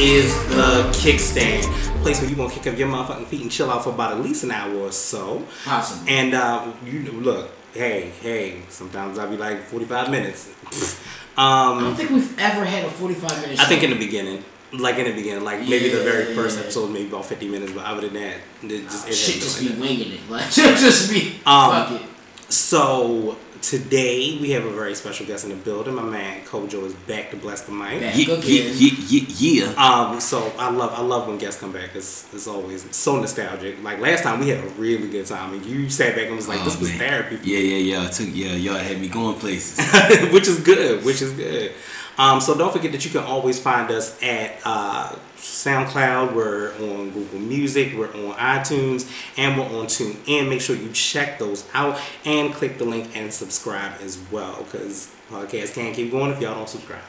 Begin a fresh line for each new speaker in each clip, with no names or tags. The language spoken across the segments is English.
is the Kickstand. Place where you gonna kick up your motherfucking feet and chill out for about at least an hour or so.
Possibly.
And uh, you look, hey, hey. Sometimes I'll be like 45 minutes.
I don't
um,
think we've ever had a 45 minute show.
I think in the beginning, like in the beginning, like maybe the very
Yeah,
first
yeah.
episode, maybe about 50 minutes. But other than that, it just it
shit just be winging it. Like, just be.
Um,
fuck it.
So today we have a very special guest in the building. My man Kojo is back to bless the mic.
Back.
Yeah,
again.
yeah, yeah, yeah.
Um, so I love I love when guests come back. It's it's always so nostalgic. Like last time we had a really good time, and you sat back and was like,
Oh,
"This was
man.
therapy," for
Yeah, yeah, yeah. I took yeah, y'all had me going places.
which is good, which is good. Um, so don't forget that you can always find us at uh, SoundCloud. We're on Google Music. We're on iTunes, and we're on TuneIn. Make sure you check those out and click the link and subscribe as well, because podcasts can't keep going if y'all don't subscribe.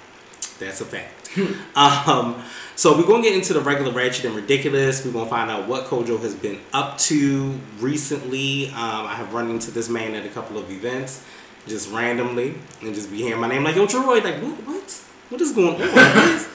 That's a fact. um, so we're gonna get into the regular ratchet and ridiculous. We're gonna find out what Kojo has been up to recently. Um, I have run into this man at a couple of events, just randomly, and just be hearing my name like, "Yo, Troy!" Like, what? What? What is going on? What is,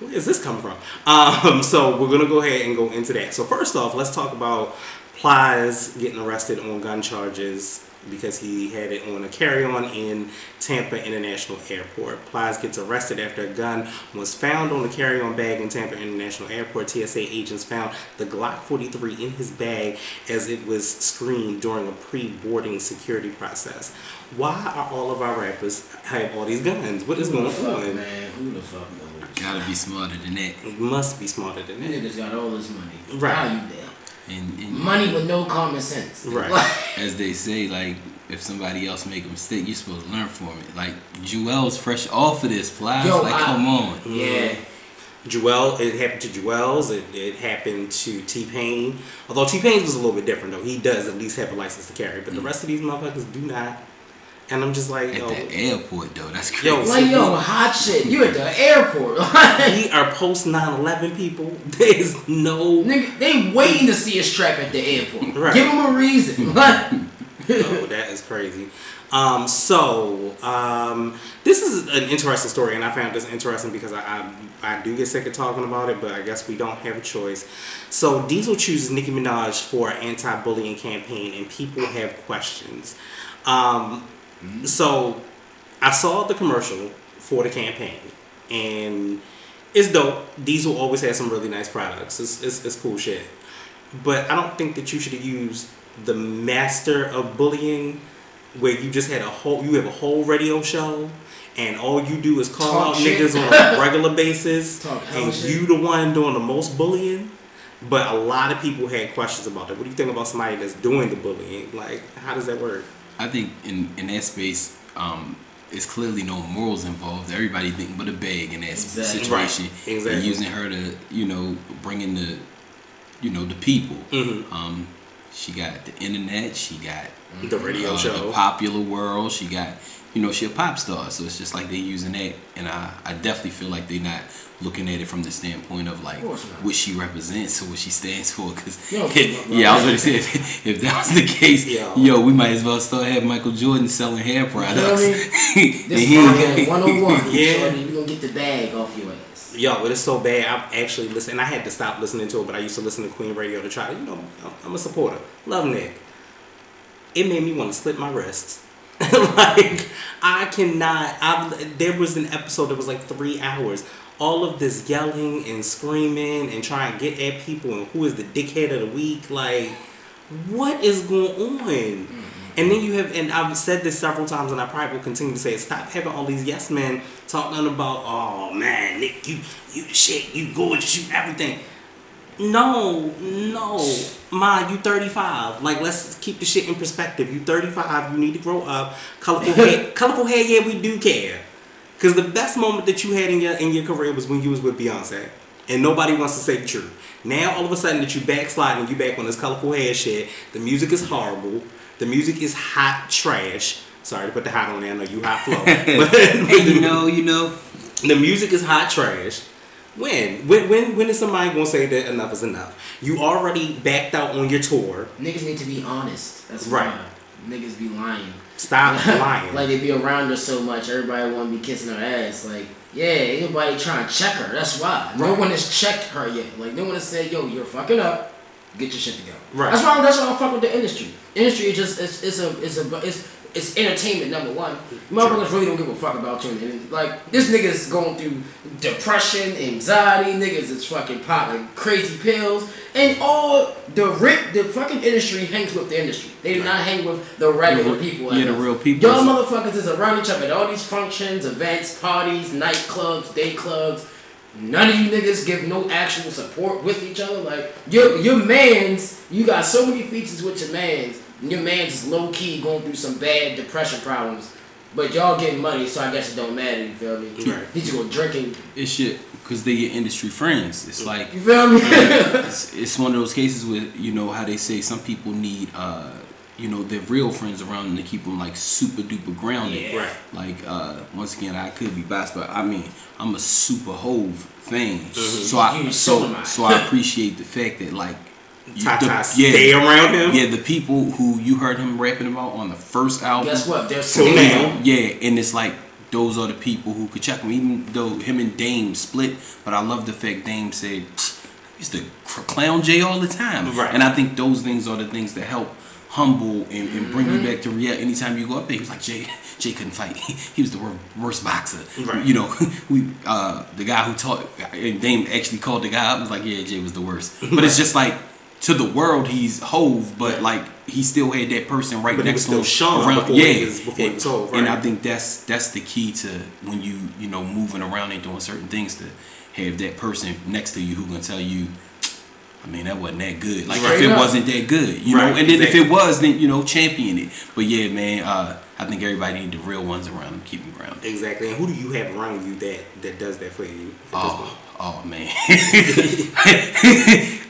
where is this coming from? Um, so we're gonna go ahead and go into that. So first off, let's talk about Plies getting arrested on gun charges because he had it on a carry-on in Tampa International Airport. Plies gets arrested after a gun was found on a carry-on bag in Tampa International Airport. TSA agents found the Glock 43 in his bag as it was screened during a pre-boarding security process. Why are all of our rappers have all these guns? What is
Who the
going
fuck,
on?
man? Who the fuck knows?
Gotta be smarter than that.
It must be smarter than that.
Niggas got all this money.
Right.
How you there?
And, and
Money with no common sense.
Right.
Like,
as they say, like if somebody else make a mistake, you're supposed to learn from it. Like Joel's fresh off of this flies.
Yo,
like
I-
come on.
yeah.
Joel, it happened to Joel's. It, it happened to T Pain. Although T Pain's was a little bit different though. He does at least have a license to carry, but the mm. rest of these motherfuckers do not. And I'm just like,
At
yo,
the airport though, that's crazy.
Yo,
Like, yo, hot shit. You at the airport. Like,
we are post 9/11 people. There's no.
Nigga, they waiting to see a strap at the airport.
Right.
Give them a reason. Like,
oh, that is crazy. Um, so um, this is an interesting story, and I found this interesting because I, I I do get sick of talking about it, but I guess we don't have a choice. So Diesel chooses Nicki Minaj for an anti-bullying campaign, and people have questions. Um, so I saw the commercial for the campaign, and it's dope. Diesel always has some really nice products. It's, it's, it's cool shit. But I don't think that you should use the master of bullying, where you just had a whole you have a whole radio show, and all you do is call
Talk
out
shit.
niggas on a regular basis,
Talk
and
shit.
you the one doing the most bullying. But a lot of people had questions about that. What do you think about somebody that's doing the bullying? Like, how does that work?
I think in in that space, um, it's clearly no morals involved. Everybody thinking but a bag in that
Exactly.
situation.
Right. Exactly.
And using her to, you know, bring in the, you know, the people.
Mhm.
Um, she got the internet. She got
The radio
uh,
show.
the popular world. She got, you know, she a pop star. So it's just like they using that, and I, I definitely feel like they not looking at it from the standpoint of like
course not.
what she represents or what she stands for. Because
Yo,
yeah, I was going to say if, if that was the case,
Yo.
yo, we might as well start having Michael Jordan selling hair products.
me?
And
This
he ain't
is
got-
101.
Yeah.
Shorty, you gonna get the bag off your ass.
Yo, but it's so bad. I'm actually listening. I had to stop listening to it, but I used to listen to Queen Radio to try to, you know, I'm- I'm a supporter. Love Nick. It made me want to slit my wrists. like I cannot. I there was an episode that was like three hours. All of this yelling and screaming and trying to get at people and who is the dickhead of the week. Like, what is going on? And then you have, and I've said this several times, and I probably will continue to say it. Stop having all these yes men talking about, oh man, Nick, you, you shit, you gorgeous, you everything. No, no, ma, you 35. Like, let's keep the shit in perspective. You 35. You need to grow up. Colorful hair, colorful hair. Yeah, we do care. Cause the best moment that you had in your in your career was when you was with Beyonce, and nobody wants to say the truth. Now all of a sudden that you backsliding, you back on this colorful hair shit. The music is horrible. The music is hot trash. Sorry to put the hot on there. I know you hot flow. but,
hey, you know, you know.
the music is hot trash. When? When when when is somebody gonna say that enough is enough? You already backed out on your tour.
Niggas need to be honest. That's
Right.
Niggas be lying.
Stop lying.
like they be around her so much, everybody want to be kissing her ass. Like, yeah, ain't nobody trying to check her. That's why. No one has checked her yet. Like, no one has said, yo, you're fucking up. Get your shit together.
Right.
That's why. That's why I fuck with the industry. Industry is just it's, it's a it's a it's it's entertainment number one. Motherfuckers really don't give a fuck about you. And like this nigga's going through depression, anxiety. Niggas is fucking popping crazy pills, and all the rip the fucking industry hangs with the industry. They do not hang with the regular
Yeah,
people.
yeah, the real people.
Y'all motherfuckers is around each other at all these functions, events, parties, nightclubs, day clubs. None of you niggas give no actual support with each other. Like your your man's, you got so many features with your man's. Your man's is low key going through some bad depression problems, but y'all getting money, so I guess it don't matter. You feel me?
Right.
He just go drinking.
It's shit because they your industry friends. It's like
You feel me?
it's, it's one of those cases where you know how they say some people need uh you know their real friends around them to keep them like super duper grounded.
Right.
Like uh once again, I could be biased, but I mean I'm a super Hov fan, so I
You so
so
I.
appreciate the fact that like
Tata
the-
stay around him.
yeah, the people who you heard him rapping about on the first album.
Guess what? They're
Till
still
now.
Yeah, and it's like those are the people who could check him, even though him and Dame split. But I love the fact Dame said, "I used to clown Jay all the time,"
Right.
and I think those things are the things that help humble and, and bring
Mm-hmm.
you back to reality. Anytime you go up there, he was like Jay. Jay couldn't fight. He was the wor- worst boxer.
Right.
You know, we uh, the guy who taught and Dame actually called the guy up. Was like, yeah, Jay was the worst. But it's just like. To the world, he's Hov, but like he still had that person right
But
next to him.
Sean
around,
before
yeah,
before he was Hov,
and. I think that's that's the key to when you you know moving around and doing certain things to have that person next to you who gonna tell you. I mean that wasn't that good. Like if it
up.
wasn't that good, you
Right,
know. And then
exactly.
if it was, then you know champion it. But yeah, man, uh, I think everybody need the real ones around them, keep them grounded.
Exactly. And who do you have around you that that does that for you? at?
Oh, oh man,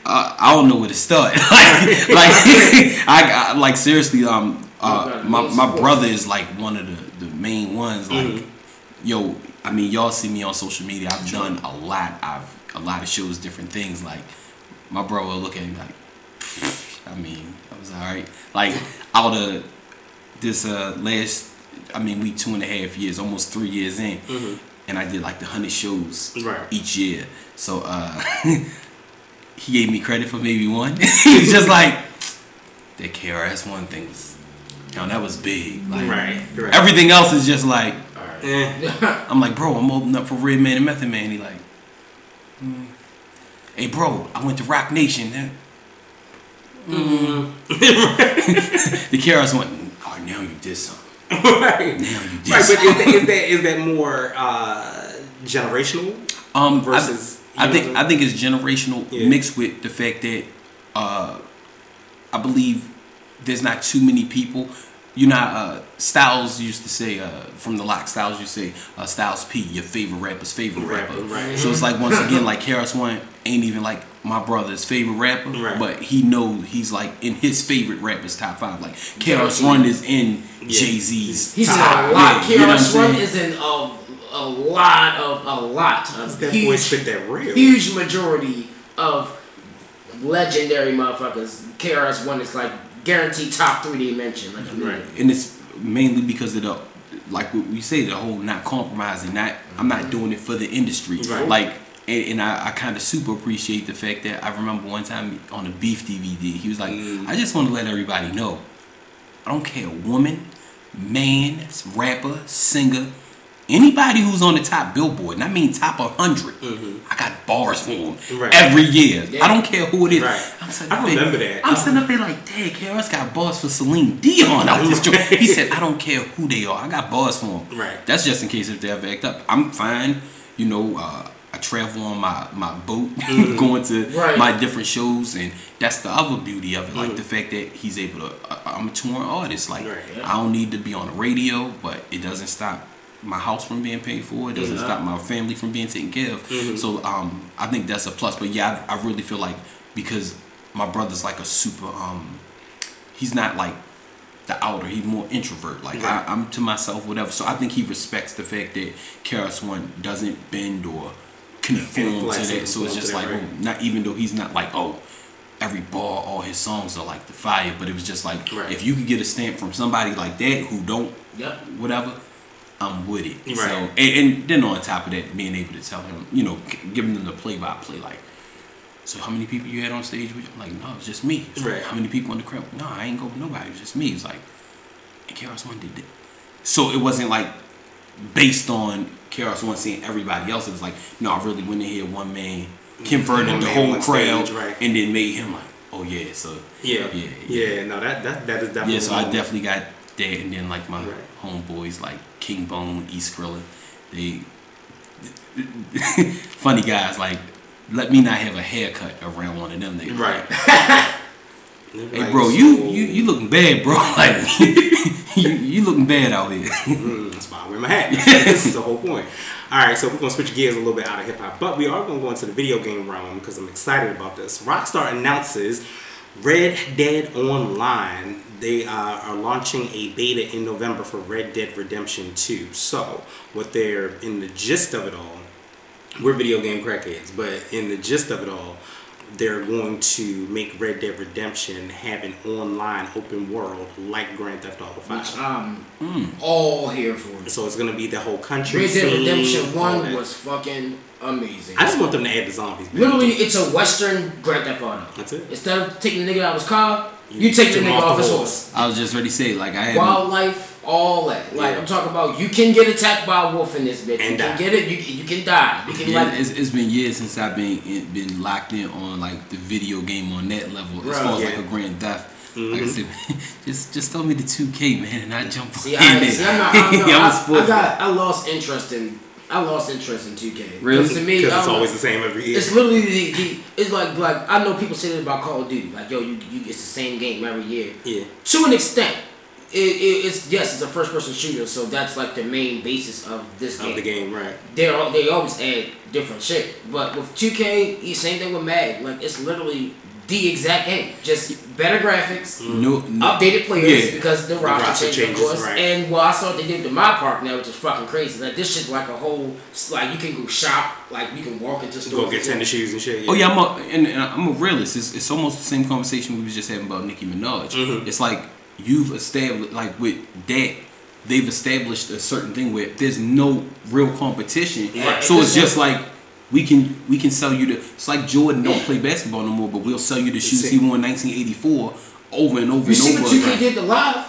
uh, I don't know where to start. like, like I got like seriously, um, uh, my my brother is like one of the the main ones. Like,
Mm-hmm.
yo, I mean, y'all see me on social media. I've done a lot. I've a lot of shows, different things. Like, my bro will look at me like, I mean, I was all right. Like out of this uh last, I mean, we two and a half years, almost three years in, and I did like the hundred shows
Right.
each year. So uh he gave me credit for maybe one. he was just like that KRS one thing was, you know, that was big. Like
Right. Right.
everything else is just like
Eh.
I'm like, bro, I'm opening up for Redman and Method Man. He like, mm. hey, bro, I went to Roc Nation. Then. the KRS one. oh, now you did something.
Right.
Now you
Right, but is that, is that is that more uh, generational?
Um,
versus,
I, I think I think it's generational
Yeah.
mixed with the fact that uh, I believe there's not too many people. You know, uh, Styles used to say uh, from the LOX. Styles used to say uh, Styles P, your favorite rapper's favorite
Rapper,
rapper.
right.
So it's like once again, like KRS One ain't even like my brother's favorite rapper,
Right.
but he knows he's like in his favorite rappers top five. Like KRS One is in Jay Z's.
He's in
top.
a lot.
Yeah, you know what
KRS One is in a, a lot of a lot of
That boy
huge,
spit that real.
huge majority of legendary motherfuckers. KRS One is like guaranteed top three dimension. Like
Right.
and it's mainly because of the like what we say the whole not compromising not i'm not doing it for the industry
Right.
like and, and i, I kind of super appreciate the fact that i remember one time on the beef dvd he was like i just want to let everybody know i don't care woman man rapper singer anybody who's on the top billboard and i mean top 100 i got bars for them
Right.
every year
Yeah.
i don't care who it is
Right.
I'm sitting
I
up there-
remember that.
i'm sitting up there like dang KRS got bars for celine dion out this joint he said i don't care who they are i got bars for them
Right.
that's just in case if they ever act up i'm fine you know uh, I travel on my, my boat, going to
Right.
my different shows, and that's the other beauty of it. Like the fact that he's able to. I, I'm a touring artist. Like
Right.
I don't need to be on the radio, but it doesn't stop my house from being paid for. It doesn't
Yeah.
stop my family from being taken care of. So um, I think that's a plus. But yeah, I, I really feel like because my brother's like a super. Um, he's not like the outer. He's more introvert. Like
Right.
I, I'm to myself, whatever. So I think he respects the fact that KRS One doesn't bend or conform to that. So it's just like, oh, not even though he's not like, oh, every bar, all his songs are like the fire. But it was just like
Right.
if you could get a stamp from somebody like that who don't
Yep.
whatever, I'm with it.
Right.
So and, and then on top of that, being able to tell him, you know, giving them the play by play, like, so how many people you had on stage with? you? I'm like, no, it's just me. It's like, how many people in the crowd? No, I ain't go with nobody. It was just me. It's like, and KRS One did that. So it wasn't like based on KRS One seeing everybody else. It was like, no, I really went in here one man, mm-hmm. converted
One
the
man,
whole crowd,
stage, right.
and then made him like, oh yeah, so
Yeah,
yeah,
yeah. No, that that that is definitely.
yeah, so I
one.
definitely got that, and then like my
Right.
homeboys like King Bone, East Skrilla, they funny guys. Like, let me not have a haircut around one of them. Niggas.
Right.
Hey, bro, you you you looking bad, bro. Like, you you looking bad out here.
Mm, that's why I wear my hat. this is the whole point. All right, so we're gonna switch gears a little bit out of hip hop, but we are gonna go into the video game realm because I'm excited about this. Rockstar announces Red Dead Online. They uh, are launching a beta in November for Red Dead Redemption 2. So, what they're in the gist of it all, we're video game crackheads, but in the gist of it all, they're going to make Red Dead Redemption have an online open world like Grand Theft Auto 5.
Which I'm hmm. all here for.
So it's gonna be the whole country.
Red Dead
scene,
Redemption One was fucking amazing.
I just want them to add the zombies. back.
Literally, it's a Western Grand Theft Auto.
That's it.
Instead of taking the nigga out of his car, you, take the
take him
nigga
off
off his
horse.
horse.
I was just ready to say, like, I had
Wildlife, all that. Like
Yeah.
I'm talking about, you can get attacked by a wolf in this bitch.
And
you
die.
can get it. You can, you can die. You can
Yeah,
like.
it's, it's been years since I've been been locked in on like the video game on that level as
Right,
far as like a grand theft. Like I
Mhm.
said, just just throw me the two K man, and I jump
See,
in
I,
there.
see, I'm not, I'm not,
Yeah, I'm a
I, I got, I lost interest in, I lost interest in 2K.
Really?
To me,
Because
I
it's always the same every year.
It's literally the, the it's like like I know people say that about Call of Duty, like yo, you, you it's the same game every year.
yeah.
To an extent, it, it, it's yes, it's a first person shooter, so that's like the main basis of this game.
Of the game, right?
They are they always add different shit, but with 2K, the same thing with Mag. Like it's literally the exact game, just better graphics.
no, no,
Updated players
Yeah.
because the roster,
roster
changes,
changes,
of course.
right.
And well, I saw what they did to my park now, which is fucking crazy. Like this shit's like a whole like you can go shop, like you can walk into stores.
Go get tennis shoes and shit.
Oh yeah, I'm a and, and I'm a realist. It's, it's almost the same conversation we was just having about Nicki Minaj.
Mhm.
It's like you've established, like with that, they've established a certain thing where there's no real competition.
Right.
So it's just like we can we can sell you the. It's like Jordan don't play basketball no more, but we'll sell you the shoes he wore in 1984 over and over
You
and
see
over.
what 2K
again.
did to live?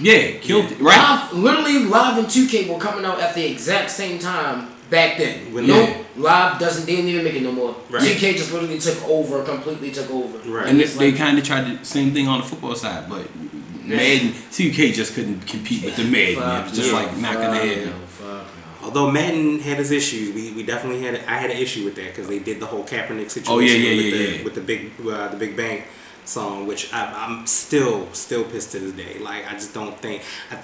Yeah, killed it. Right.
Live, literally live and 2K were coming out at the exact same time back then.
When
no,
they-
live doesn't they didn't even make it no more.
Right.
2K just literally took over, completely took over.
Right.
And they,
It's
they kind of tried the same thing on the football side, but Madden 2K just couldn't compete with the Madden. it was just
yeah,
like not gonna
fuck
happen.
no.
Although Madden had his issues, we, we definitely had I had an issue with that because they did the whole Kaepernick situation
Oh, yeah, yeah,
with,
yeah,
the,
yeah.
with the big uh, the Big Bank song, which I, I'm still still pissed to this day. Like I just don't think I,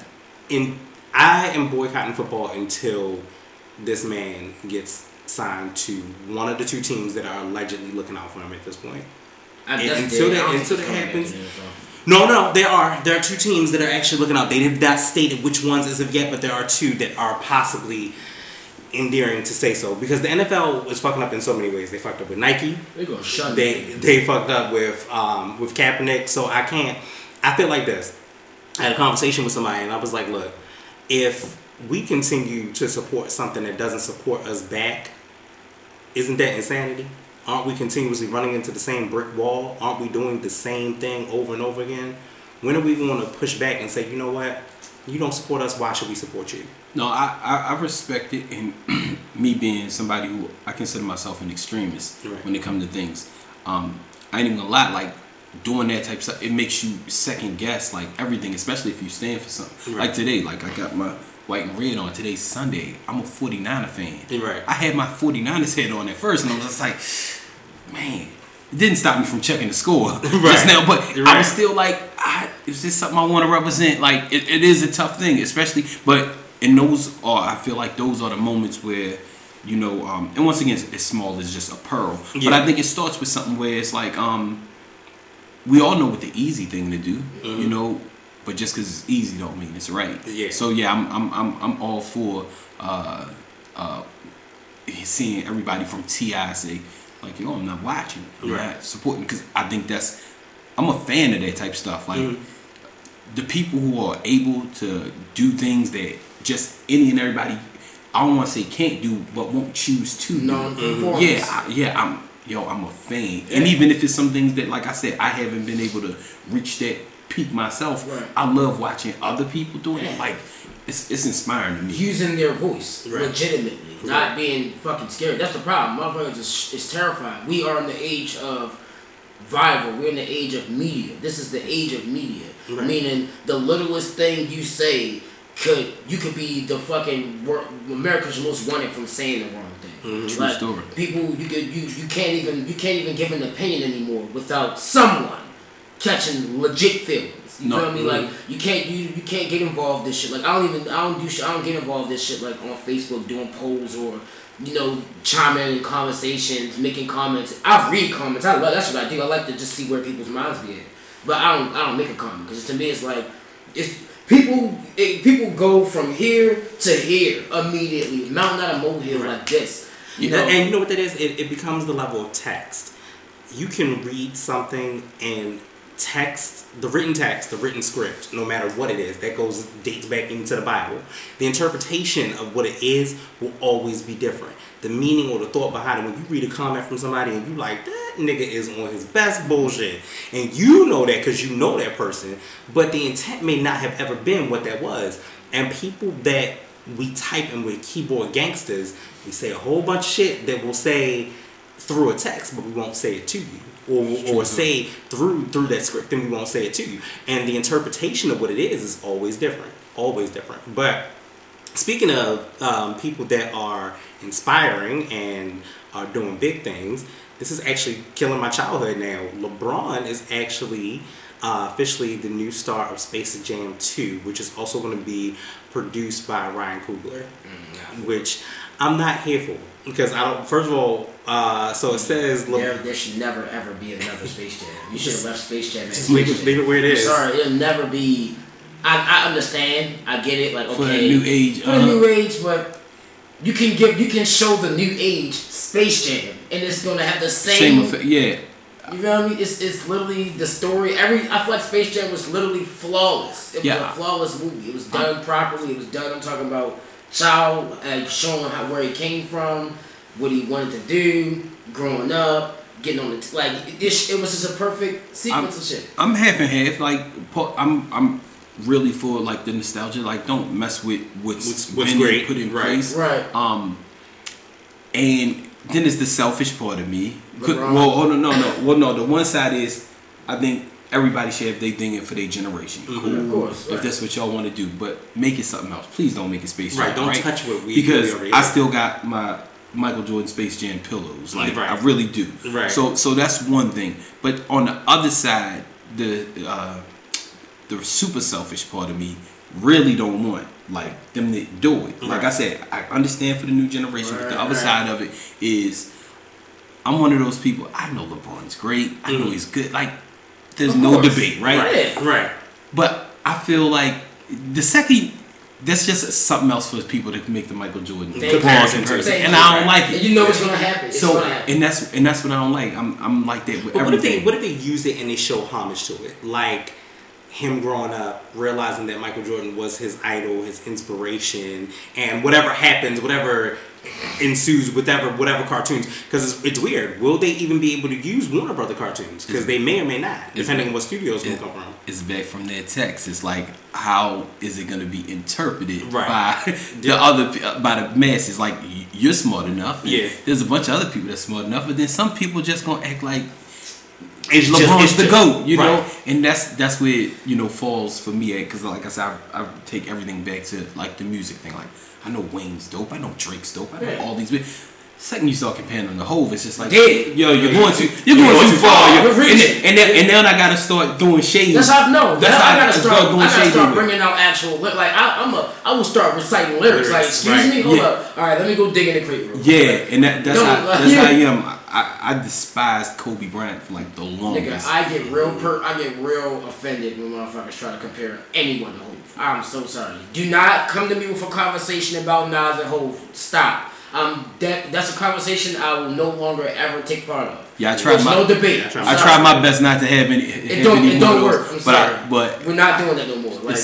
in I am boycotting football until this man gets signed to one of the two teams that are allegedly looking out for him at this point.
I-
until that- until that
it's coming
happens-
back in there, so.
No, no, there are. There are two teams that are actually looking out. They have not stated which ones as of yet, but there are two that are possibly endearing to say so. Because the NFL was fucking up in so many ways. They fucked up with Nike.
They gonna shut
They
me.
they fucked up with um, with Kaepernick. So I can't. I feel like this. I had a conversation with somebody, and I was like, "Look, if we continue to support something that doesn't support us back, isn't that insanity? Aren't we continuously running into the same brick wall? Aren't we doing the same thing over and over again? When are we going to push back and say, you know what? You don't support us. Why should we support you?
No, I, I, I respect it, and me being somebody who I consider myself an extremist
Right.
when it comes to things. Um, I ain't even gonna lie, like doing that type of stuff, it makes you second guess like everything, especially if you stand for something.
Right.
Like today, like I got my white and red on. Today's Sunday. I'm a 49er fan.
Right.
I had my 49ers head on at first, and I was just like, man. It didn't stop me from checking the score just now, but I
Right.
was still like, I, is this something I want to represent? Like, it, it is a tough thing, especially, but and those are, I feel like those are the moments where, you know, um, and once again, it's, it's small as just a pearl, but I think it starts with something where it's like, um, we all know what the easy thing to do, you know, but just because it's easy don't mean it's right.
Yeah.
So yeah, I'm I'm I'm, I'm all for uh, uh, seeing everybody from T.I. say, like yo, I'm not watching, I'm
Right.
not supporting because I think that's I'm a fan of that type of stuff. Like
Mhm.
the people who are able to do things that just any and everybody, I don't want to say can't do, but won't choose to
No.
Yeah, I, yeah, I'm yo, I'm a fan, and even if it's some things that, like I said, I haven't been able to reach that peak myself.
Right.
I love watching other people doing it.
Yeah.
Like it's it's inspiring to me.
using their voice
Right.
legitimately, not being fucking scared. That's the problem. Motherfuckers is, is terrified. We are in the age of viral. We're in the age of media. This is the age of media,
Right.
meaning the littlest thing you say could you could be the fucking wor- America's most wanted from saying the wrong thing.
Mhm.
True story.
People, you could you you can't even you can't even give an opinion anymore without someone catching legit feelings. You
No.
feel me? Mm-hmm. Like you can't you you can't get involved in this shit. Like I don't even I don't do shit. I don't get involved in this shit like on Facebook doing polls or you know chiming in conversations, making comments. I read comments. I love that's what I do. I like to just see where people's minds be at. But I don't I don't make a comment because to me it's like it's people it, people go from here to here immediately, mountain out of molehill like this. You know,
and you know what that is? It, it becomes the level of text. You can read something and text the written text, the written script, no matter what it is, that goes dates back into the Bible. The interpretation of what it is will always be different. The meaning or the thought behind it. When you read a comment from somebody and you like that nigga is on his best bullshit, and you know that because you know that person, but the intent may not have ever been what that was. And people that we type in with keyboard gangsters, we say a whole bunch of shit that we'll say through a text, but we won't say it to you. Or, or say through through that script and we won't say it to you. And the interpretation of what it is is always different. Always different. But speaking of um, people that are inspiring and are doing big things, this is actually killing my childhood now. LeBron is actually uh, officially the new star of Space Jam 2, which is also going to be produced by Ryan Coogler, which I'm not here for because I don't. First of all, uh, so it says Le-
There, there should never ever be another Space Jam. You should have left Space Jam. as
just leave it, leave it where it is.
I'm sorry, it'll never be. I, I understand. I get it. Like okay,
For the new age,
for
uh-huh.
the new age, but you can give you can show the new age Space Jam, and it's gonna have the
Same
same.
effect, yeah.
You know feel me? It's, it's literally the story. Every I feel like Space Jam was literally flawless. It was
Yeah.
a flawless movie. It was done properly. It was done. I'm talking about child and showing how where he came from, what he wanted to do, growing up, getting on the t- like it, it, it was just a perfect sequence of shit.
I'm half and half. Like I'm, I'm really for like the nostalgia. Like don't mess with what's,
What's- what's
been
great,
put in
right.
place.
Right.
Um, and then it's the selfish part of me. Could-
LeBron.
well, hold on, no, no. Well, no. The one side is, I think everybody should have their thing in for their generation.
Mhm.
Cool.
Of course,
If that's what y'all want to do, but make it something else. Please don't make it Space Jam.
Right, don't touch what we-
because
we
I still got my Michael Jordan Space Jam pillows. Like
Right.
I really do.
Right.
So so that's one thing. But on the other side, the uh, the super selfish part of me really don't want like them to do it. Like I said, I understand for the new generation, but the other
right.
side of it is I'm one of those people. I know LeBron's great. I know
Mhm.
he's good. Like there's no debate, right?
Right.
Right.
But I feel like the second that's just something else for people to make the Michael Jordan
Thank you.
comparison, comparison. And. I don't like it.
you know what's gonna happen. It's
So
gonna happen.
and that's and that's what I don't like. I'm I'm like that with
But what if they what if they use it and they show homage to it? Like him growing up, realizing that Michael Jordan was his idol, his inspiration, and whatever happens, whatever ensues, whatever whatever cartoons. Because it's, it's weird. Will they even be able to use Warner Brother cartoons? Because they may or may not, depending on what studio it's going
it-
to come from.
it's back from their text. It's like how is it going to be interpreted
Right.
by the other uh, by the masses? Like you're smart enough.
Yeah.
There's a bunch of other people that's smart enough, but then some people just gonna act like
It's just-
LeBron's
it's
the
just-
goat, you know,
right.
and that's that's where it, you know falls for me at because like I said, I, I take everything back to like the music thing. Like I know Wayne's dope, I know Drake's dope, I know
Yeah.
all these. But second you start comparing them to Hov, it's just like
Dead.
yo, you're
Yeah.
going too, you're going
You're
too far,
You're
You're- and then, and then, and then I gotta start doing shade.
That's how no.
That's
That's
how
I gotta start.
start doing
I gotta start bringing out actual like I, I'm a. I will start reciting lyrics. Like excuse
right.
me, hold
Yeah.
up. All right, let me go dig in the crate. real quick.
Yeah, and that, that's
No,
how that's how I am. I, I despised Kobe Bryant for like the longest. Nigga.
I get real per. I get real offended when motherfuckers try to compare anyone to Hov. I'm so sorry. Do not come to me with a conversation about Nas and Hov. Stop. um, that that's a conversation I will no longer ever take part of.
Yeah, I tried
There's
my-
no debate.
I tried
I tried my best not to have any.
It don't.
any
It don't work. I'm
but
sorry.
I, but
we're not doing that no more. Like,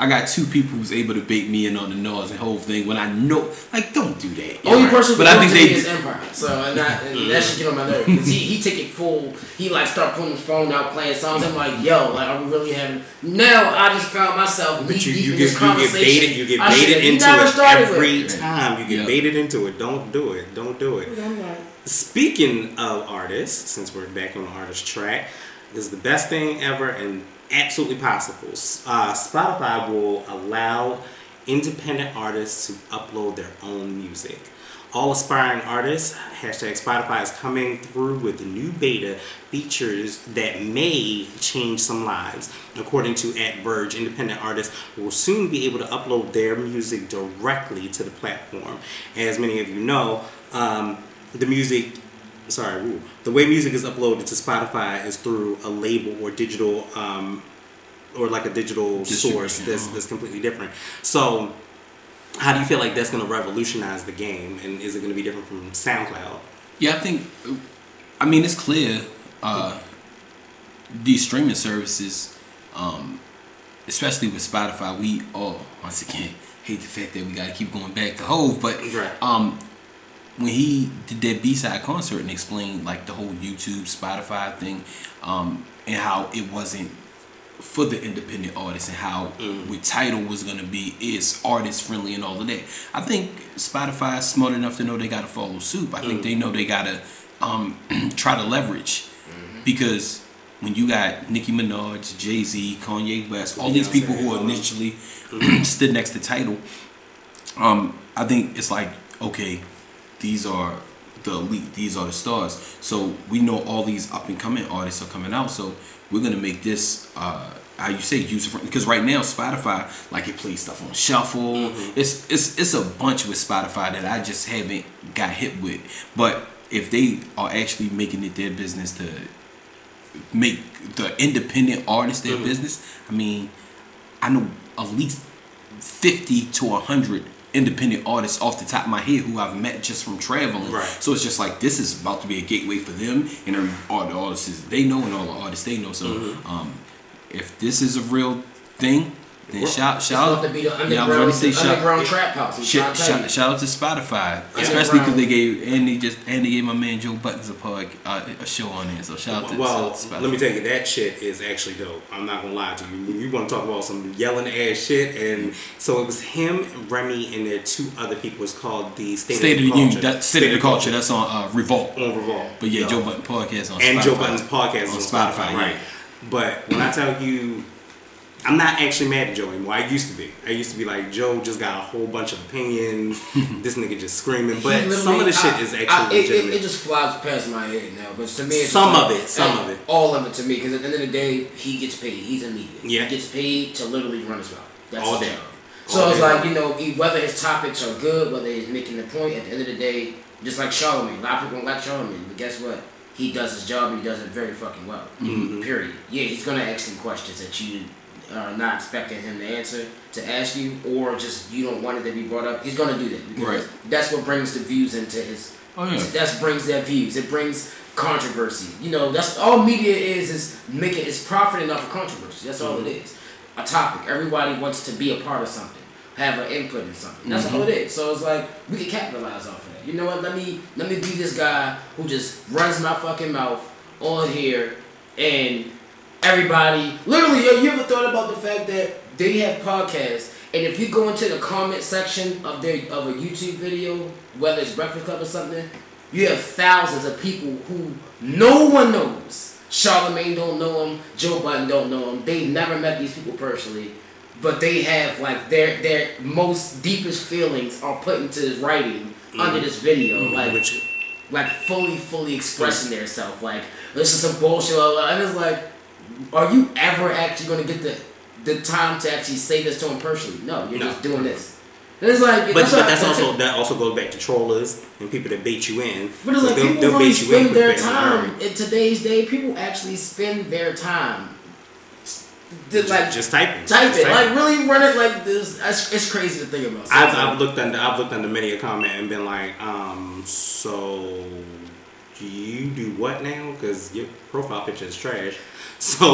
I got two people who's able to bait me in on the nose and whole thing when I know, like, don't do that.
Only
Right.
person
but I think
to
they.
is Empire. So and that and mm-hmm. that should get on my nerves. Cause he he take it full. He like start pulling his phone out playing songs. I'm like, yo, like are we really having? Now I just found myself
But you, you get
this
you get baited you get baited into it every
with.
time. You get
Yeah.
baited into it. Don't do it. Don't do it.
I'm like,
Speaking of artists, since we're back on the artist track, this is the best thing ever and absolutely possible. Uh, Spotify will allow independent artists to upload their own music. All aspiring artists, hashtag Spotify is coming through with new beta features that may change some lives. According to at Verge, independent artists will soon be able to upload their music directly to the platform. As many of you know, um, the music sorry ooh, the way music is uploaded to spotify is through a label or digital um, or like a digital source that's, that's completely different so how do you feel like that's going to revolutionize the game and is it going to be different from soundcloud
Yeah, I think. I mean, it's clear. Uh, these streaming services, um, especially with Spotify, we all once again hate the fact that we got to keep going back to Hov, but
Right.
um, when he did that B side concert and explained like the whole YouTube Spotify thing, um, and how it wasn't for the independent artists and how with Tidal was gonna be is artist friendly and all of that. I think Spotify is smart enough to know they gotta follow suit. I think they know they gotta um, try to leverage because when you got Nicki Minaj, Jay Z, Kanye West, all these people who
all
initially stood next to Tidal, um, I think it's like okay, these are the elite, these are the stars. So we know all these up and coming artists are coming out. So we're gonna make this uh, how you say user friendly because right now Spotify like it plays stuff on shuffle. It's it's it's a bunch with Spotify that I just haven't got hit with. But if they are actually making it their business to make the independent artists their business, I mean, I know at least 50 to 100 independent artists off the top of my head who I've met just from traveling.
Right.
So it's just like this is about to be a gateway for them and all the artists they know and all the artists they know. So
Mm-hmm.
um, if this is a real thing, then shout shout
about to be the
yeah, I was
underground,
ready to say shout,
underground trap house.
Shout,
trying to tell
shout, shout out to Spotify, especially because they gave and they just and they gave my man Joe Buttons a pod, uh, a show on there. So shout out to, Spotify.
well
shout out to
let me tell you that shit is actually dope i'm not gonna lie to you you want to talk about some yelling ass shit and so it was him remy and there two other people it's called the state,
State of the
Culture.
Union, that, State of the Culture. That's on uh, Revolt.
on revolt
But yeah,
Yo.
Joe Budden podcast on
and
Spotify.
Joe Budden's podcast
on
on
Spotify,
Spotify,
yeah.
right? But when I tell you, I'm not actually mad at Joe anymore. I used to be. I used to be like Joe just got a whole bunch of opinions. this nigga just screaming. But some of the
literally-
shit
I-
is
I-
actually
it, it,
legitimate.
it just flies past my head now. But to me, it's
Some of it, some of it.
all of it to me. Because at the end of the day, he gets paid. He's a media.
Yeah.
He gets paid to literally run his mouth. That's
All day.
job.
All
So it's
day
like you know, whether his topics are good, whether he's making the point. At the end of the day, just like Charlemagne, a lot of people don't like Charlemagne, but guess what? He does his job and he does it very fucking well.
Mm-hmm.
Period. Yeah, he's gonna ask some questions that you are not expecting him to answer to ask you, or just you don't want it to be brought up. He's gonna do that because
Right.
that's what brings the views into his.
Oh, yeah.
That brings their views. It brings controversy. You know, that's all media is is making is profiting off of controversy. That's all it mm-hmm. is. A topic. Everybody wants to be a part of something, have an input in something. That's all mm-hmm. it is. So it's like we can capitalize off of that. You know what? Let me let me be this guy who just runs my fucking mouth on here and everybody literally yo, you ever thought about the fact that they have podcasts and if you go into the comment section of their of a YouTube video, whether it's Breakfast Club or something, you have thousands of people who no one knows. Charlemagne don't know them. Joe Budden don't know them. They never met these people personally, but they have like their their most deepest feelings are put into this writing under mm-hmm. this video. Mm-hmm. Like
Which,
like fully, fully expressing mm-hmm. themselves. Like this is some bullshit, and it's like, are you ever actually gonna get the the time to actually say this to him personally? No, you're
No.
just doing this. And it's like,
but, but that's also that also goes back to trollers and people that bait you in.
But it's like
They'll-
people
they'll
really
bait you in
spend their
quick, fast, and
time in today's day. People actually spend their time Did, like
just type it.
type
Just
it, like really run it like this. That's, it's crazy to think about. So
I've, I've looked under I've looked under many a comment and been like, um, so do you do what now? Because your profile picture is trash. So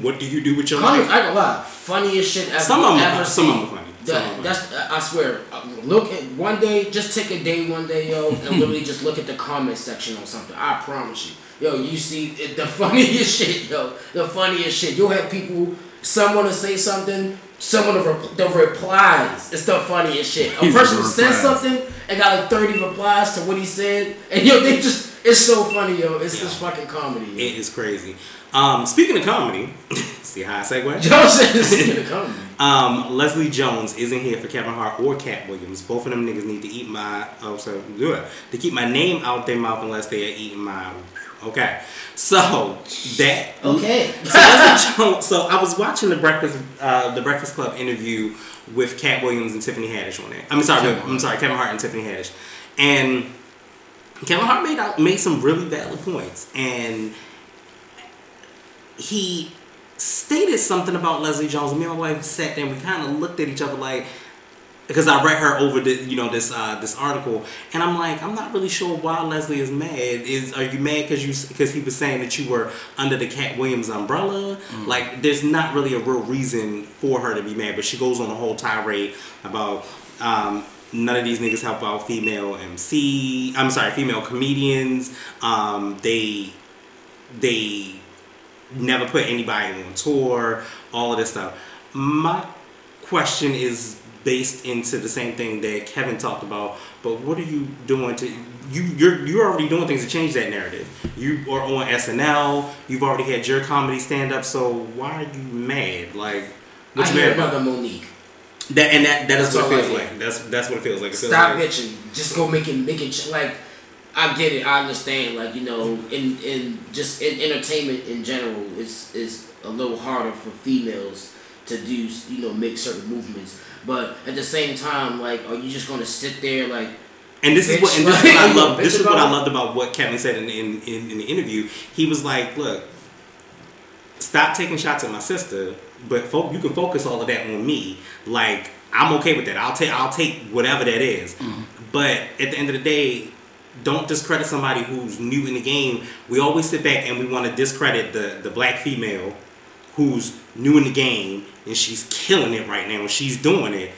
what do you do with your life?
I can lie. Funniest shit ever.
Some of 'em
ever
some of
seen.
'em are funny.
That-
Some of 'em are
that's I swear. uh, Look at one day. Just take a day one day, yo, and literally just look at the comment section on something. I promise you, yo. You see it, the funniest shit, yo. The funniest shit. You'll have people. Someone to say something. Someone will rep- the replies. It's the funniest shit. A person said something and got like thirty replies to what he said, and yo, they just. It's so funny, yo. It's just fucking comedy. Yo.
It is crazy. Um, speaking of comedy, see how I segue?
Joe said it's in the comedy.
Um, Leslie Jones isn't here for Kevin Hart or Katt Williams. Both of them niggas need to eat my oh so do it to keep my name out their mouth unless they are eating my okay. So that
Okay.
so, Leslie Jones, so I was watching the Breakfast uh, the Breakfast Club interview with Katt Williams and Tiffany Haddish on it. I'm sorry, I'm sorry, Kevin Hart and Tiffany Haddish, and Kevin Hart made out made some really valid points, and he stated something about Leslie Jones. And me and my wife sat there and we kind of looked at each other like, because I read her over the you know this uh, this article, and I'm like, I'm not really sure why Leslie is mad. Is are you mad because you because he was saying that you were under the Katt Williams umbrella? Like, there's not really a real reason for her to be mad, but she goes on a whole tirade about. Um, None of these niggas help out female MC. I'm sorry, female comedians. Um, they they never put anybody on tour, all of this stuff. My question is based into the same thing that Kevin talked about, but what are you doing to you you're you're already doing things to change that narrative. You are on SNL, you've already had your comedy stand up, so why are you mad? Like what
I
mad about?
another Mo'Nique.
That and that that is what it feels
hear.
like. That's that's what it feels like. It feels
Stop
like,
bitching. Just go make it make it like I get it, I understand, like, you know, in in just in entertainment in general is is a little harder for females to do you know, make certain movements. But at the same time, like, are you just gonna sit there like
And this is what and this is what I love. This is what I loved about what Kevin said in, in, in, in the interview. He was like, "Look, stop taking shots at my sister, but fo- you can focus all of that on me. Like I'm okay with that. I'll take I'll take whatever that is. But at the end of the day." Don't discredit somebody who's new in the game. We always sit back and we want to discredit the, the black female who's new in the game and she's killing it right now and she's doing it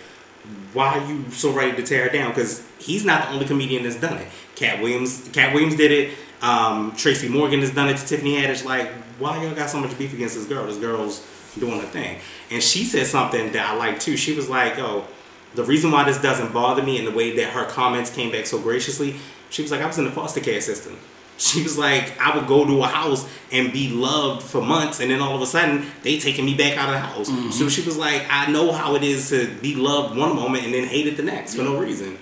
why are you so ready to tear it down? Because he's not the only comedian that's done it. Katt Williams, Katt Williams did it. Um, Tracy Morgan has done it to Tiffany Haddish. Like, why y'all got so much beef against this girl? This girl's doing her thing. And she said something that I like too. She was like, "Oh, the reason why this doesn't bother me and the way that her comments came back so graciously, she was like, I was in the foster care system. She was like, I would go to a house and be loved for months, and then all of a sudden they taking me back out of the house. Mm-hmm. So she was like, I know how it is to be loved one moment and then hated the next for no reason.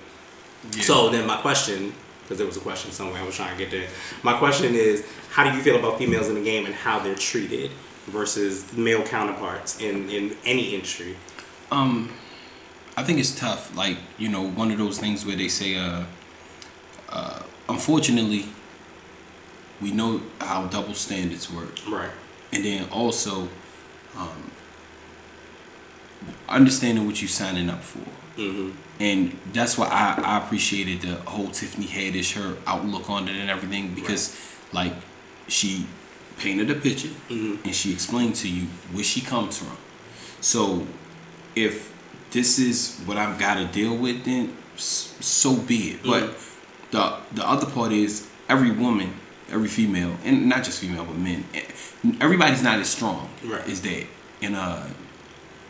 So then my question, because there was a question somewhere I was trying to get there. My question is, how do you feel about females in the game and how they're treated versus male counterparts in, in any industry?
Um, I think it's tough. Like you know, one of those things where they say, uh, uh, unfortunately, we know how double standards work,
Right.
and then also, um, understanding what you're signing up for.
Mm-hmm.
and that's why I, I appreciated the whole Tiffany Haddish her outlook on it and everything because like she painted a picture
Mhm.
and she explained to you where she comes from. So if this is what I've got to deal with, then so be it. But the the other part is every woman, every female, and not just female but men, eh, everybody's not as strong
Right.
as that. And uh,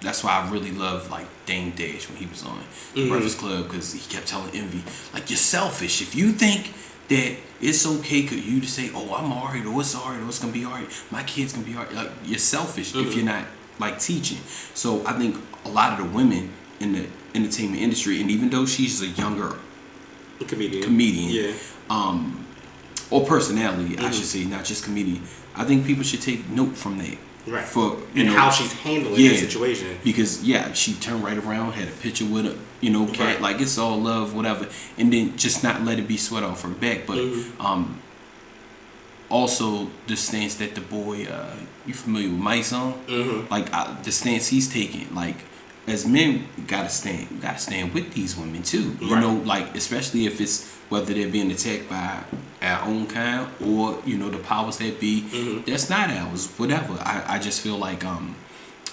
that's why I really love like Dame Dash when he was on
Mhm.
Breakfast Club because he kept telling Envy like you're selfish if you think that it's okay for you to say oh I'm alright or it's alright or it's gonna be alright my kids gonna be alright like you're selfish if
Mhm.
you're not like teaching so I think a lot of the women in the entertainment industry and even though she's a younger
Comedian.
comedian
Yeah.
um or personality I
Mhm.
should say not just comedian I think people should take note from that
Right.
for you
and
know
how she's handling
Yeah.
the situation.
because yeah, she turned right around, had a picture with a you know cat,
Right.
like it's all love, whatever, and then just not let it be sweat off her back. But
Mhm.
um, also the stance that the boy, uh, you familiar with Mike's on? Mm-hmm. Like uh, the stance he's taking, like as men, gotta stand, we gotta stand with these women too. You
Right.
know, like especially if it's whether they're being attacked by our own kind or you know the powers that be. That's not ours. Whatever. I, I just feel like um,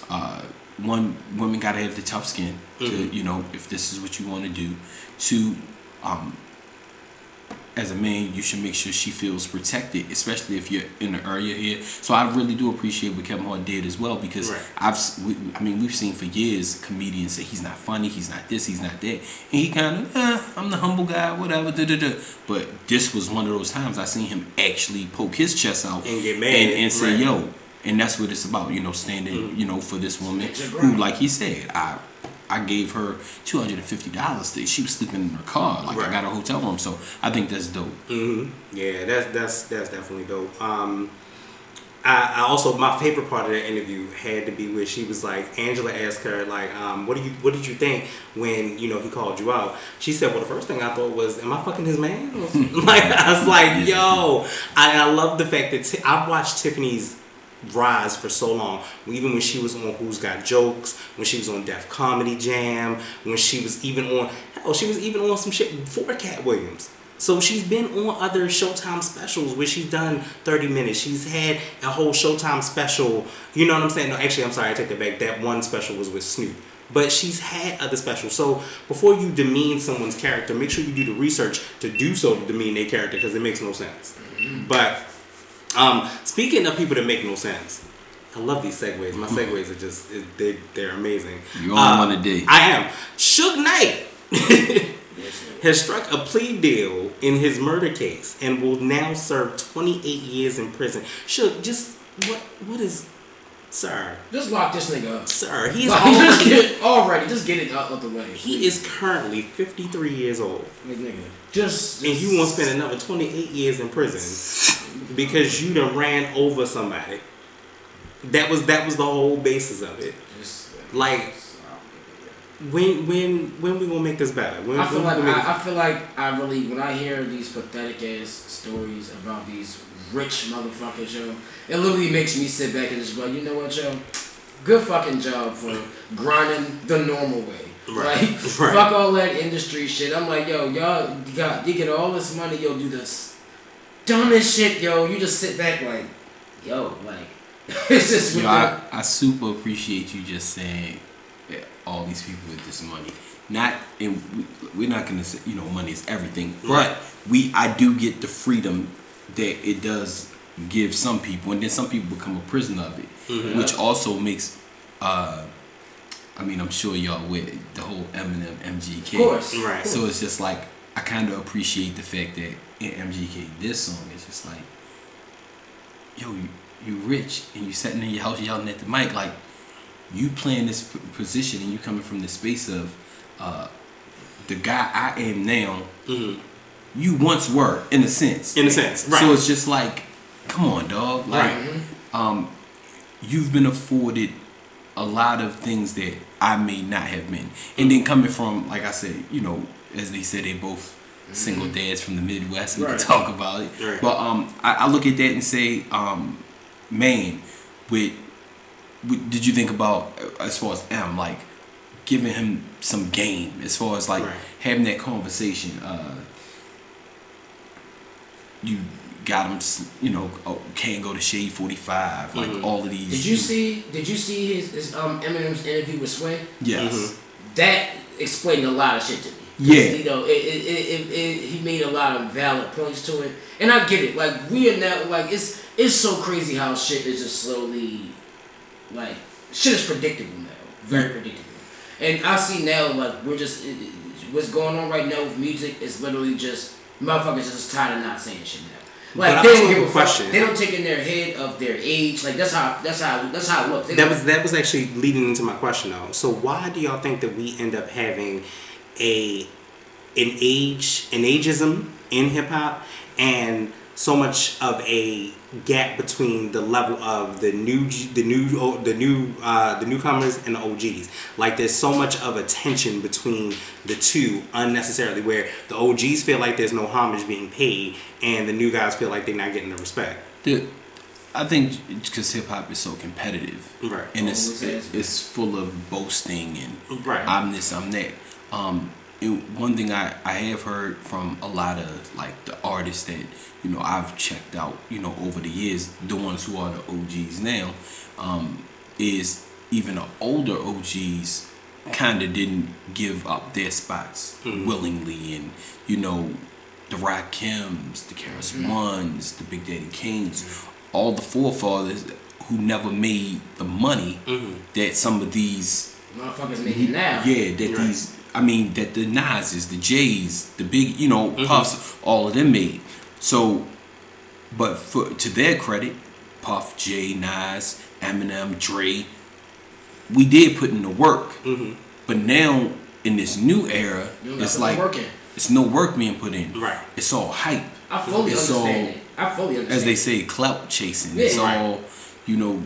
uh, one women gotta have the tough skin to you know if this is what you want to do. to um, as a man, you should make sure she feels protected, especially if you're in the area here. So I really do appreciate what Kevin Hart did as well because
Right.
I've, we, I mean, we've seen for years comedians say he's not funny, he's not this, he's not that, and he kind of, eh, I'm the humble guy, whatever, da da da. But this was one of those times I seen him actually poke his chest out
And get mad,
and, and say,
right.
yo, and that's what it's about, you know, standing,
Mm-hmm.
you know, for this woman who, like he said, I. I gave her two hundred and fifty dollars. She was sleeping in her car. Like
Right.
I got a hotel room, so I think that's dope.
hmm Yeah, that's that's that's definitely dope. Um, I, I also my favorite part of that interview had to be where she was like Angela asked her like um, what do you what did you think when you know he called you out she said well the first thing I thought was am I fucking his man like I was like yo I, I love the fact that Ti- I've watched Tiffany's rise for so long even when she was on Who's Got Jokes when she was on Def Comedy Jam when she was even on hell she was even on some shit before Katt Williams so she's been on other Showtime specials where she's done 30 minutes. She's had a whole Showtime special. You know what I'm saying? No, actually, I'm sorry, I take that back. That one special was with Snoop. But she's had other specials. So before you demean someone's character, make sure you do the research to do so to demean their character because it makes no sense. Mm-hmm. But um, speaking of people that make no sense, I love these segues. My segues are just, they, they're amazing.
You only one a day.
I am. Suge Knight has struck a plea deal in his murder case and will now serve 28 years in prison. Suge, just what what is sir?
Just lock this nigga up.
Sir, he is
Like, just
already,
get already. Just get it out of the way.
he is currently 53 years old.
Like, nigga. Just.
And you won't spend another 28 years in prison because you done ran over somebody. That was that was the whole basis of it.
Just, uh,
Like um, when when when we gonna make this better? When,
I feel like
we gonna make
I, I feel like I really when I hear these pathetic ass stories about these rich motherfuckers, yo, it literally makes me sit back and just go, you know what, yo, good fucking job for grinding the normal way.
Right.
Like
Right.
fuck all that industry shit. I'm like, yo, y'all got you get all this money, yo, do this dumbest shit, yo. You just sit back like, yo, like it's just
Yo, I, I super appreciate you just saying that all these people with this money. Not and we, we're not gonna say you know money is everything,
Right.
but we I do get the freedom that it does give some people, and then some people become a prisoner of it,
Mm-hmm.
which also makes. uh I mean, I'm sure y'all with the whole Eminem MGK.
Of course.
Right.
So it's just like I kind of appreciate the fact that in MGK this song is just like, yo, you, you rich and you sitting in your house yelling at the mic like, you playing this p- position and you coming from the space of, uh, the guy I am now.
Mhm.
You once were in a sense.
In a sense, right.
So it's just like, come on, dog. Like,
Right.
um, you've been afforded a lot of things that I may not have been. And then coming from, like I said, you know, as they said, they both single dads from the Midwest. We
Right.
can talk about it.
Right.
But um, I, I look at that and say, um, man, with, with did you think about uh, as far as M, like giving him some game, as far as like
Right.
having that conversation. Uh, you got him, you know, oh, can't go to Shade Forty Five, like
Mhm.
all of these.
Did you see? Did you see his, his um Eminem's interview with Sway?
Yes.
Mhm.
That explained a lot of shit to me. 'Cause,
Yeah.
You know, it, it, it, it, it, he made a lot of valid points to it, and I get it. Like we are now, like it's it's so crazy how shit is just slowly, like shit is predictable now, very predictable. And I see now, like we're just it, it- what's going on right now with music is literally just motherfuckers just tired of not saying shit now. Like
But
they don't give
a question.
They don't take in their head of their age. Like that's how that's how that's how it looks. They
That was that was actually leading into my question though. So why do y'all think that we end up having a an age an ageism in hip hop and so much of a gap between the level of the new the new the new uh, the newcomers and the OGs. Like there's so much of a tension between the two unnecessarily where the OGs feel like there's no homage being paid and the new guys feel like they're not getting the respect.
The, I think because hip hop is so competitive,
Right.
And it's
Always has
it,
been.
it's full of boasting and
Right.
I'm this, I'm that. Um, and one thing I I have heard from a lot of like the artists that you know I've checked out, you know, over the years, the ones who are the OGs now, um, is even the older OGs kind of didn't give up their spots mm-hmm. willingly, and you know, the Rakims, the KRS mm-hmm. Ones, the Big Daddy Kanes, mm-hmm. all the forefathers who never made the money that some of these
Motherfuckers making now.
yeah, that
Right.
these, I mean, that the Nas's, the J's, the big, you know, mm-hmm. Puffs, all of them made. So, but for to their credit, Puff, Jay, Nas, Eminem, Dre, we did put in the work. Mm-hmm. But now in this new era,
You don't
it's
got to
like
work in.
it's no work being put in.
Right.
It's all hype.
I fully
It's
understand
all-
it. I fully understand.
As they say, clout chasing.
Yeah.
It's
Right.
all, you know.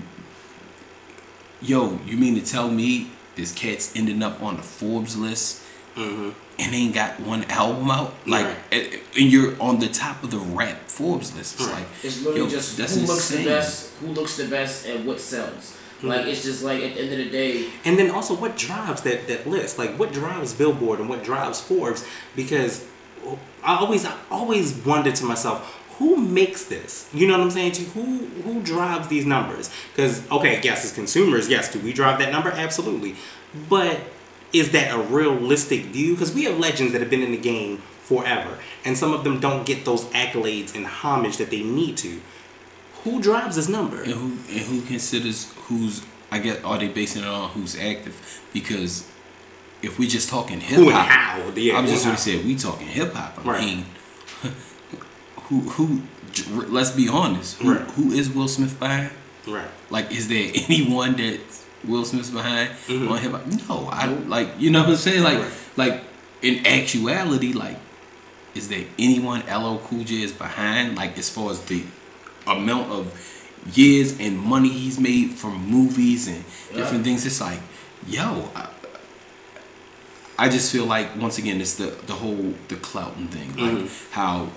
Yo, you mean to tell me this cat's ending up on the Forbes list mm-hmm. and ain't got one album out? Like,
Right.
and and you're on the top of the rap Forbes list. It's
Right.
like,
It's literally
yo,
just
that's
who looks the best, who looks the best, and what sells. Mm-hmm. Like it's just like at the end of the day,
And then also, what drives that that list? Like, what drives Billboard and what drives Forbes? Because I always I always wonder to myself, who makes this? You know what I'm saying? To who who drives these numbers? Because okay, yes, as consumers, yes, do we drive that number? Absolutely, but is that a realistic view? Because we have legends that have been in the game forever, and some of them don't get those accolades and homage that they need to. Who drives this number?
and who and who considers who's I guess are they basing it on who's active? Because if we just talking hip hop.
Yeah, I'm
just gonna say we talking hip hop. I
Right.
mean, who who? Let's be honest. Who,
Right.
who is Will Smith behind?
Right.
Like, is there anyone that Will Smith's behind
Mhm.
on hip hop? No, I like you know what I'm saying. Like,
Right.
like in actuality, like, is there anyone LL Cool J is behind? Like, as far as the amount of years and money he's made from movies and different things, it's like, yo. I, I just feel like once again it's the the whole the clouting thing, like how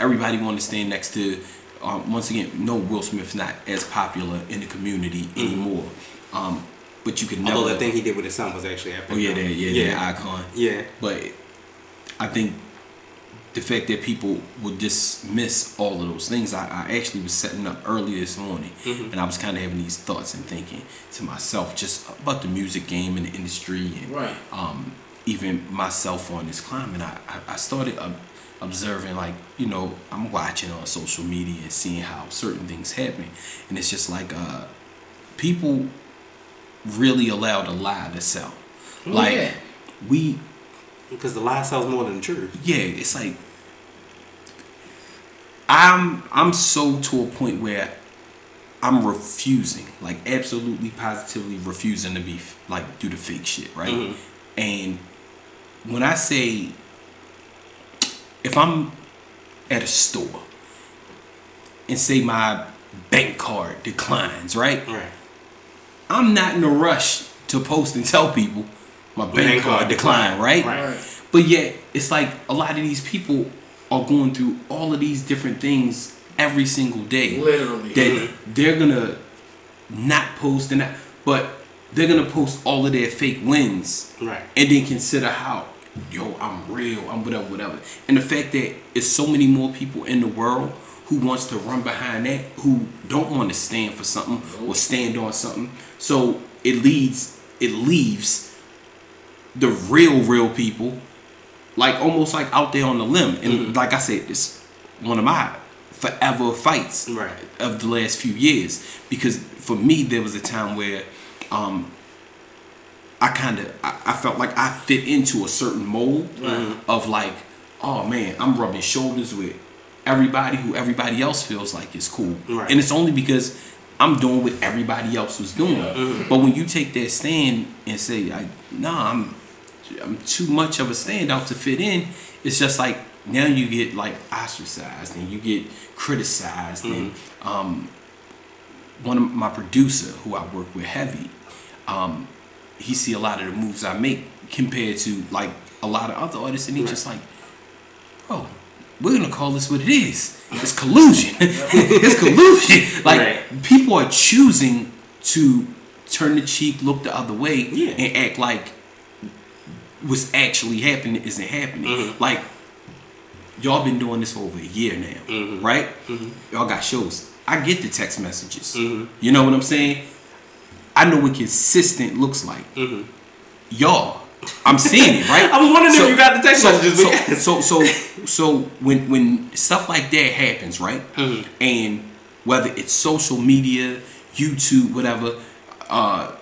everybody want to stand next to. Um, once again, no, Will Smith's not as popular in the community anymore. Um, but you can never.
Although the thing he did with his son was actually epic.
oh yeah, that yeah, that icon.
Yeah.
But I think the fact that people would dismiss all of those things, I, I actually was setting up early this morning,
Mm-hmm.
and I was kind of having these thoughts and thinking to myself just about the music game and the industry, and
Right.
um, even myself on this climb. And I, I, started uh, observing, like, you know, I'm watching on social media and seeing how certain things happen, and it's just like uh, people really allowed a lie to sell.
Oh,
Like
yeah.
we
Because the lie sells more than the truth.
yeah, it's like I'm I'm so to a point where I'm refusing, like absolutely positively refusing to be like do the fake shit, right?
Mhm.
And when I say if I'm at a store and say my bank card declines, right?
Right.
I'm not in a rush to post and tell people my bank,
Bank
card
card
declined,
declined,
right?
right.
Right.
But yet, it's like a lot of these people are going through all of these different things every single day.
Literally.
That they're gonna not post and that, but they're gonna post all of their fake wins
Right.
and then consider how, yo, I'm real, I'm whatever, whatever. And the fact that it's so many more people in the world who wants to run behind that, who don't want to stand for something or stand on something. So it leads, it leaves the real, real people, like almost like out there on the limb. And like I said, this one of my forever fights
Right.
of the last few years because for me there was a time where um, I kind of I, I felt like I fit into a certain mold of like, oh man, I'm rubbing shoulders with everybody who everybody else feels like is cool,
Right.
and it's only because I'm doing what everybody else was doing. But when you take that stand and say, I, "Nah, I'm I'm too much of a standout to fit in," it's just like now you get like ostracized and you get criticized and um, one of my producer who I work with heavy, um, he see a lot of the moves I make compared to like a lot of other artists, and he just like, bro, we're gonna call this what it is. It's collusion. it's collusion. Like
Right.
people are choosing to turn the cheek, look the other way,
Yeah.
and act like what's actually happening isn't happening.
Mm-hmm.
Like y'all been doing this for over a year now,
Mm-hmm.
right? Y'all got shows. I get the text messages.
Mm-hmm.
You know what I'm saying? I know what consistent looks like. Y'all, I'm seeing it, right?
Mm-hmm. I was wondering if you got the text
so,
messages, but yes.
So, so, so, so when when stuff like that happens, right?
Mm-hmm.
And whether it's social media, YouTube, whatever, uh,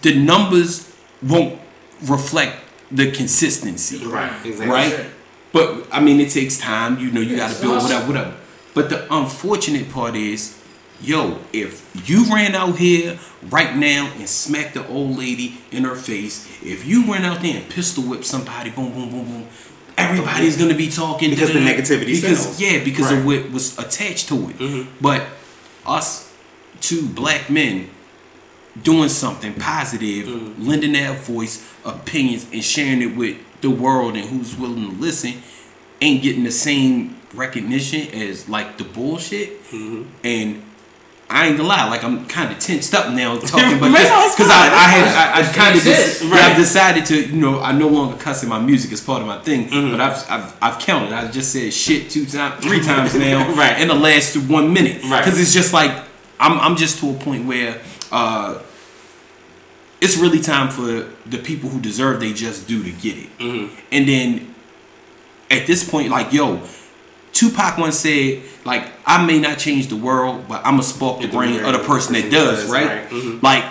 the numbers won't reflect the consistency,
Right, exactly.
right? But I mean, it takes time. You know, you got to build whatever, whatever. But the unfortunate part is, yo, if you ran out here right now and smacked the old lady in her face, if you went out there and pistol whipped somebody, boom, boom, boom, boom, everybody's gonna be talking
Because the negativity
Because
sells.
yeah, because
Right. Mm-hmm.
of what was attached to it. But us two black men doing something positive,
Mm.
lending our voice, opinions, and sharing it with the world and who's willing to listen, ain't getting the same recognition as like the bullshit.
Mm-hmm.
And I ain't gonna lie, like I'm kind of tensed up now talking about this because. I, I had I, I kind of just
Right.
I've decided to you know I no longer cuss in my music as part of my thing,
Mm-hmm.
but I've, I've I've counted. I just said shit two times, three times now,
Right.
in the last one minute,
Right.
Because it's just like I'm I'm just to a point where. uh it's really time for the people who deserve they just do to get it.
Mm-hmm.
And then at this point, like, yo, Tupac once said, like, I may not change the world, but I'm gonna spark the brain of the person that does, right?
Right, mhm.
Like,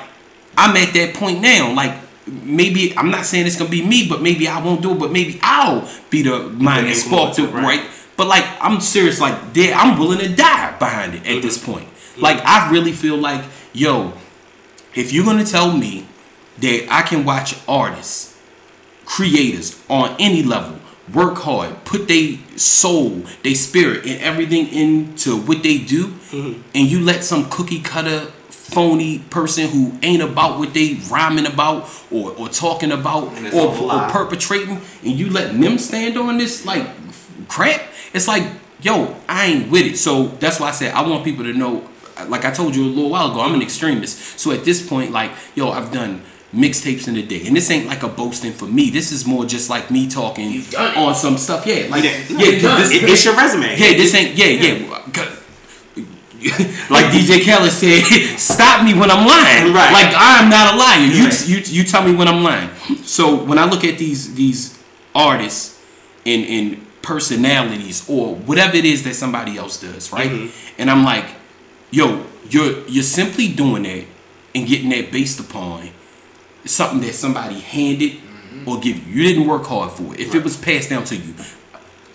I'm at that point now. Like, maybe I'm not saying it's gonna be me, but maybe I won't do it, but maybe I'll be the mind that sparked it,
right.
right? But like, I'm serious. Like, there, I'm willing to die behind it at this point. Like, I really feel like, yo, if you're gonna tell me that I can watch artists, creators on any level work hard, put their soul, their spirit, and everything into what they do,
Mm-hmm.
and you let some cookie cutter phony person who ain't about what they rhyming about or, or talking about or, or perpetrating and you let them stand on this like crap it's like yo i ain't with it. So that's why i said i want people to know like i told you a little while ago i'm an extremist. So at this point like yo i've done mixtapes in a day and this ain't like a boasting for me this is more just like me talking
You've done it.
on some stuff yeah like
Yeah.
yeah,
You've done
'cause
It- it's your resume.
yeah, this ain't. Yeah, yeah. 'cause- like DJ Khaled said, stop me when I'm lying.
Right.
Like I'm not a liar. You,
Right.
you you tell me when I'm lying. So when I look at these these artists and and personalities or whatever it is that somebody else does, right?
Mm-hmm.
And I'm like, yo, you're you're simply doing that and getting that based upon something that somebody handed
Mm-hmm.
or give you. You didn't work hard for it. If it was passed down to you,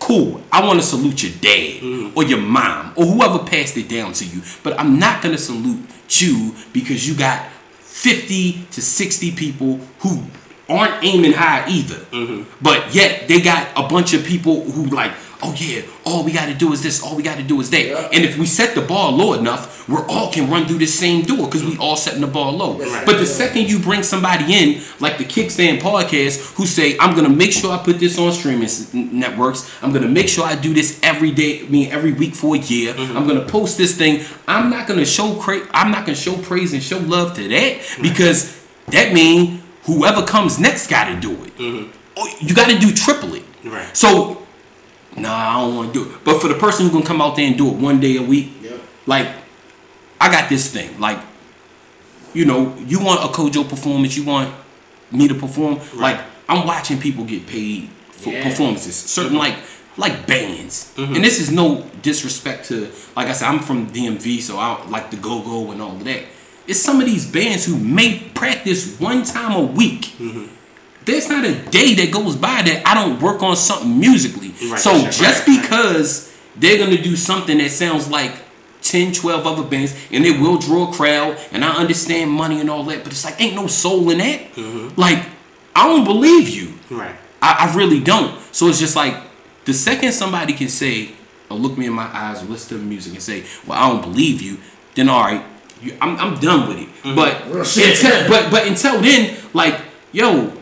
cool. I want to salute your dad
Mm-hmm.
or your mom or whoever passed it down to you. But I'm not gonna salute you because you got 50 to 60 people who aren't aiming high either.
Mm-hmm.
But yet they got a bunch of people who like, oh yeah, all we gotta do is this, all we gotta do is that.
Yeah.
And if we set the ball low enough, we're all can run through the same door because we all setting the ball low.
Right.
But the second you bring somebody in, like the Kickstand podcast, who say, I'm gonna make sure I put this on streaming networks. I'm gonna make sure I do this every day, I mean every week for a year. Mm-hmm. I'm gonna post this thing. I'm not gonna show cra- I'm not gonna show praise and show love to that because that mean whoever comes next gotta do it. Mm-hmm. Oh, You gotta do triple it.
Right.
So Nah, I don't want to do it. But for the person who's gonna come out there and do it one day a week,
Yep.
like I got this thing. Like, you know, you want a Kojo performance, you want me to perform. Like, I'm watching people get paid for
Yeah.
performances. Certain like like bands. Mm-hmm. And this is no disrespect to like I said, I'm from DMV, so I like the go go and all of that. It's some of these bands who may practice one time a week. Mm-hmm. There's not a day that goes by that I don't work on something musically.
Right,
so
right,
just
right, right.
because they're gonna do something that sounds like 10, 12 other bands and it will draw a crowd and I understand money and all that, but it's like ain't no soul in that.
Mm-hmm.
Like, I don't believe you.
Right.
I, I really don't. So it's just like the second somebody can say or look me in my eyes or listen to the music and say, Well, I don't believe you, then all right, you, I'm, I'm done with it.
Mm-hmm.
But until, but but until then, like, yo,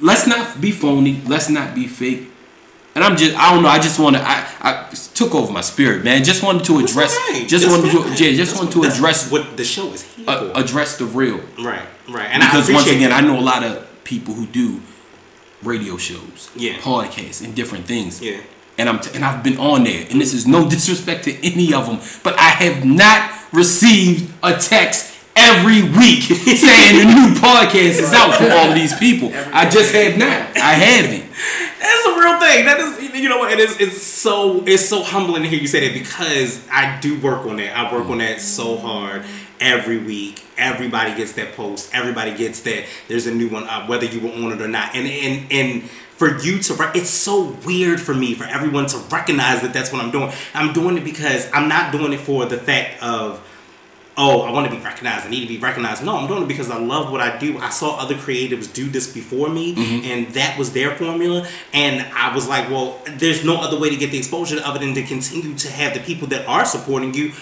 let's not be phony, let's not be fake. And I'm just I don't know, I just wanna I, I took over my spirit, man. Just wanted to address,
okay.
just
That's
wanted to, yeah, just
That's
wanted to
what- that's
address,
what the show is here
uh, address the real.
right, right, and
because once again,
that.
I know a lot of people who do radio shows,
Yeah.
podcasts, and different things.
Yeah.
And I'm t- and I've been on there, and this is no disrespect to any of them, but I have not received a text every week saying the new podcast is out for all of these people. I just have not. I haven't.
That's a real thing. That is, you know, what? it is. It's so it's so humbling to hear you say that because I do work on that. I work on that so hard every week. Everybody gets that post. Everybody gets that. There's a new one up, whether you were on it or not. And and and for you to, re- it's so weird for me for everyone to recognize that that's what I'm doing. I'm doing it because I'm not doing it for the fact of oh, I want to be recognized. I need to be recognized. No, I'm doing it because I love what I do. I saw other creatives do this before me, mm-hmm. and that was their formula. And I was like, well, there's no other way to get the exposure other than to continue to have the people that are supporting you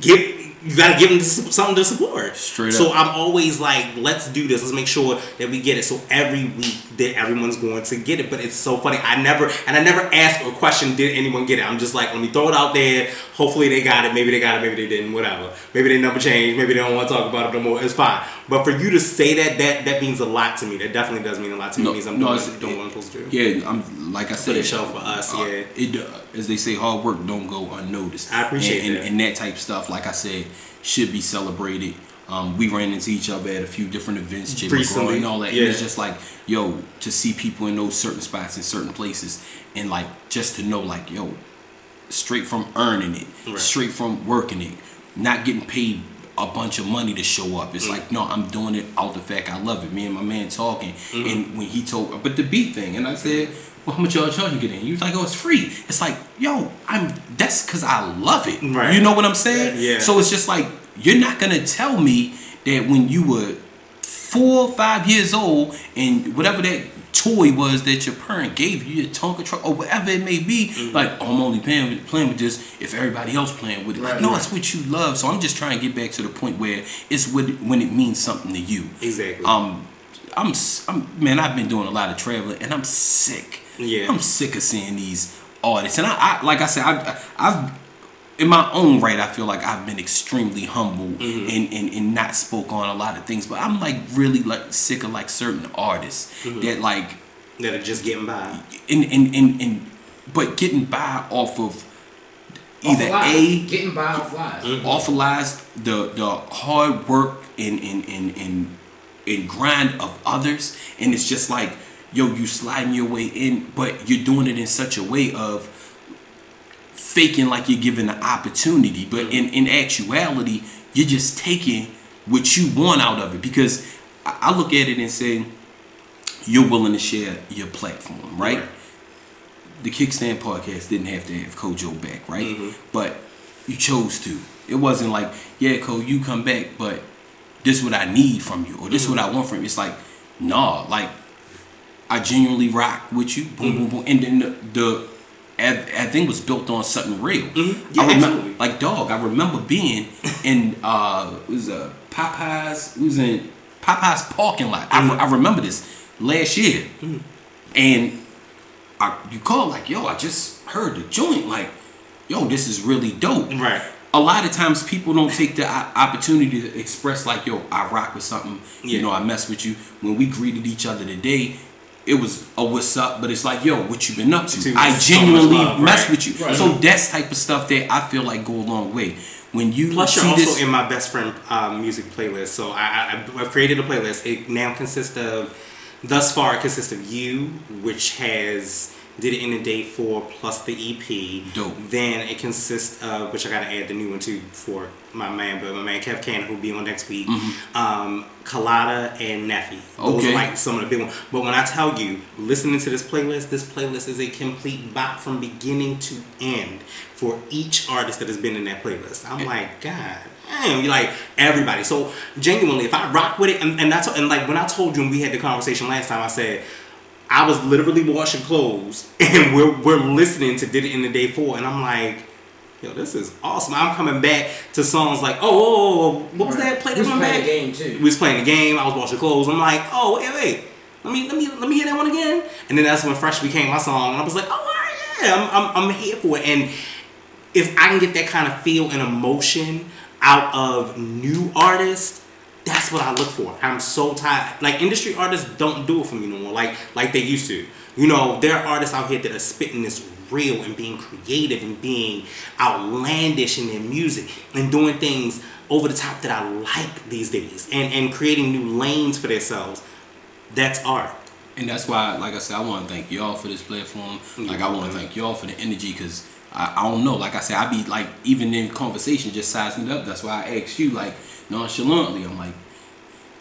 give. You gotta give them something to support.
Straight
so
up.
I'm always like, let's do this. Let's make sure that we get it. So every week that everyone's going to get it. But it's so funny. I never and I never ask or question did anyone get it. I'm just like, let me throw it out there. Hopefully they got it. Maybe they got it. Maybe they didn't. Whatever. Maybe they number changed. Maybe they don't want to talk about it no more. It's fine. But for you to say that, that that means a lot to me. That definitely does mean a lot to me.
No,
it means I'm
no,
doing, doing what I'm supposed to do.
Yeah, I'm like I said.
the show for us,
uh,
yeah.
It uh, as they say, hard work don't go unnoticed.
I appreciate
and,
that.
And, and that type of stuff, like I said, should be celebrated. Um, we ran into each other at a few different events,
Recently,
and all that.
yeah.
And it's just like, yo, to see people in those certain spots in certain places, and like just to know, like, yo, straight from earning it,
Right.
straight from working it, not getting paid a bunch of money to show up.
Mm.
It's like, no, I'm doing it out the fact I love it. Me and my man talking,
Mm-hmm.
and when he told, but the beat thing, and I said, well, how much y'all charge you get in? Was like, oh, it's free. It's like, yo, I'm. That's because I love it.
Right.
You know what I'm saying?
Yeah.
So it's just like you're not gonna tell me that when you were four, five years old, and whatever that toy was that your parent gave you, your Tonka truck or whatever it may be,
Mm-hmm.
like oh, I'm only playing with, playing with this if everybody else playing with it. like no,
right.
it's what you love. So I'm just trying to get back to the point where it's what, when it means something to you.
Exactly.
Um, I'm, I'm man, I've been doing a lot of traveling, and I'm sick.
Yeah.
I'm sick of seeing these artists, and I, I like I said, I, I've in my own right, I feel like I've been extremely humble
Mm-hmm.
and, and, and not spoke on a lot of things, but I'm like really like sick of like certain artists
Mm-hmm.
that like
that are just getting by.
in in, in in but getting by off of either
Off lies.
a
getting by off lies.
Mm-hmm.
off of lies, the the hard work and and and and, and grind of others, and it's just like yo, you sliding your way in, but you're doing it in such a way of faking like you're given the opportunity, but in in actuality, you're just taking what you want out of it because I, look at it and say you're willing to share your platform, right?
Right.
The Kickstand podcast didn't have to have Kojo back, right?
Mm-hmm.
But you chose to. It wasn't like, yeah, Ko, you come back, but this is what I need from you, or this is what I
Mm-hmm.
want from you. It's like, nah, like I genuinely rock with you, boom, boom, boom, and then the, the I, I think was built on something real.
Mhm. Yeah,
I remember,
absolutely.
like dog. I remember being in uh, it was a Popeyes. It was in Popeyes parking lot. I, re- I remember this last year, and I, you called like, yo, I just heard the joint. Like, yo, this is really dope.
Right.
A lot of times people don't take the opportunity to express like, yo, I rock with something.
Yeah.
You know, I mess with you. When we greeted each other today, it was a what's up, but it's like, yo, what you been up to?
To
I
so
genuinely
love,
mess
right.
with you.
Right.
So that's type of stuff that I feel like go a long way. When you
Plus,
see
you're also
this,
in my best friend uh, music playlist. So I, I, I've created a playlist. It now consists of, thus far, it consists of you, which has did it in a day four plus the EP.
Dope.
Then it consists of, which I gotta add the new one too for my man, but my man Kev Cannon who'll be on next week. Um, Colada and Neffy. Those
Okay.
are like some of the big ones. But when I tell you, listening to this playlist, this playlist is a complete bop from beginning to end for each artist that has been in that playlist. I'm like, God damn, you like everybody. So genuinely, if I rock with it, and, and that's and like when I told you when we had the conversation last time, I said I was literally washing clothes and we're we're listening to Did It in the Day Four, and I'm like. Yo, this is awesome. I'm coming back to songs like, oh, oh, oh, what was that? Play that one
playing
back.
the game too.
We was playing the game. I was washing clothes. I'm like, oh wait, wait. Let me let me let me hear that one again. And then that's when Fresh became my song, and I was like, oh yeah, I'm, I'm, I'm here for it. And if I can get that kind of feel and emotion out of new artists, that's what I look for. I'm so tired. Like industry artists don't do it for me no more. Like like they used to. You know, there are artists out here that are spitting this real and being creative and being outlandish in their music and doing things over the top that I like these days and, and creating new lanes for themselves. That's art.
And that's why, like I said, I want to thank y'all for this platform. Mm-hmm. Like I want to thank y'all for the energy because I, I don't know. Like I said, I'd be like even in conversation just sizing it up. That's why I asked you like nonchalantly. I'm like,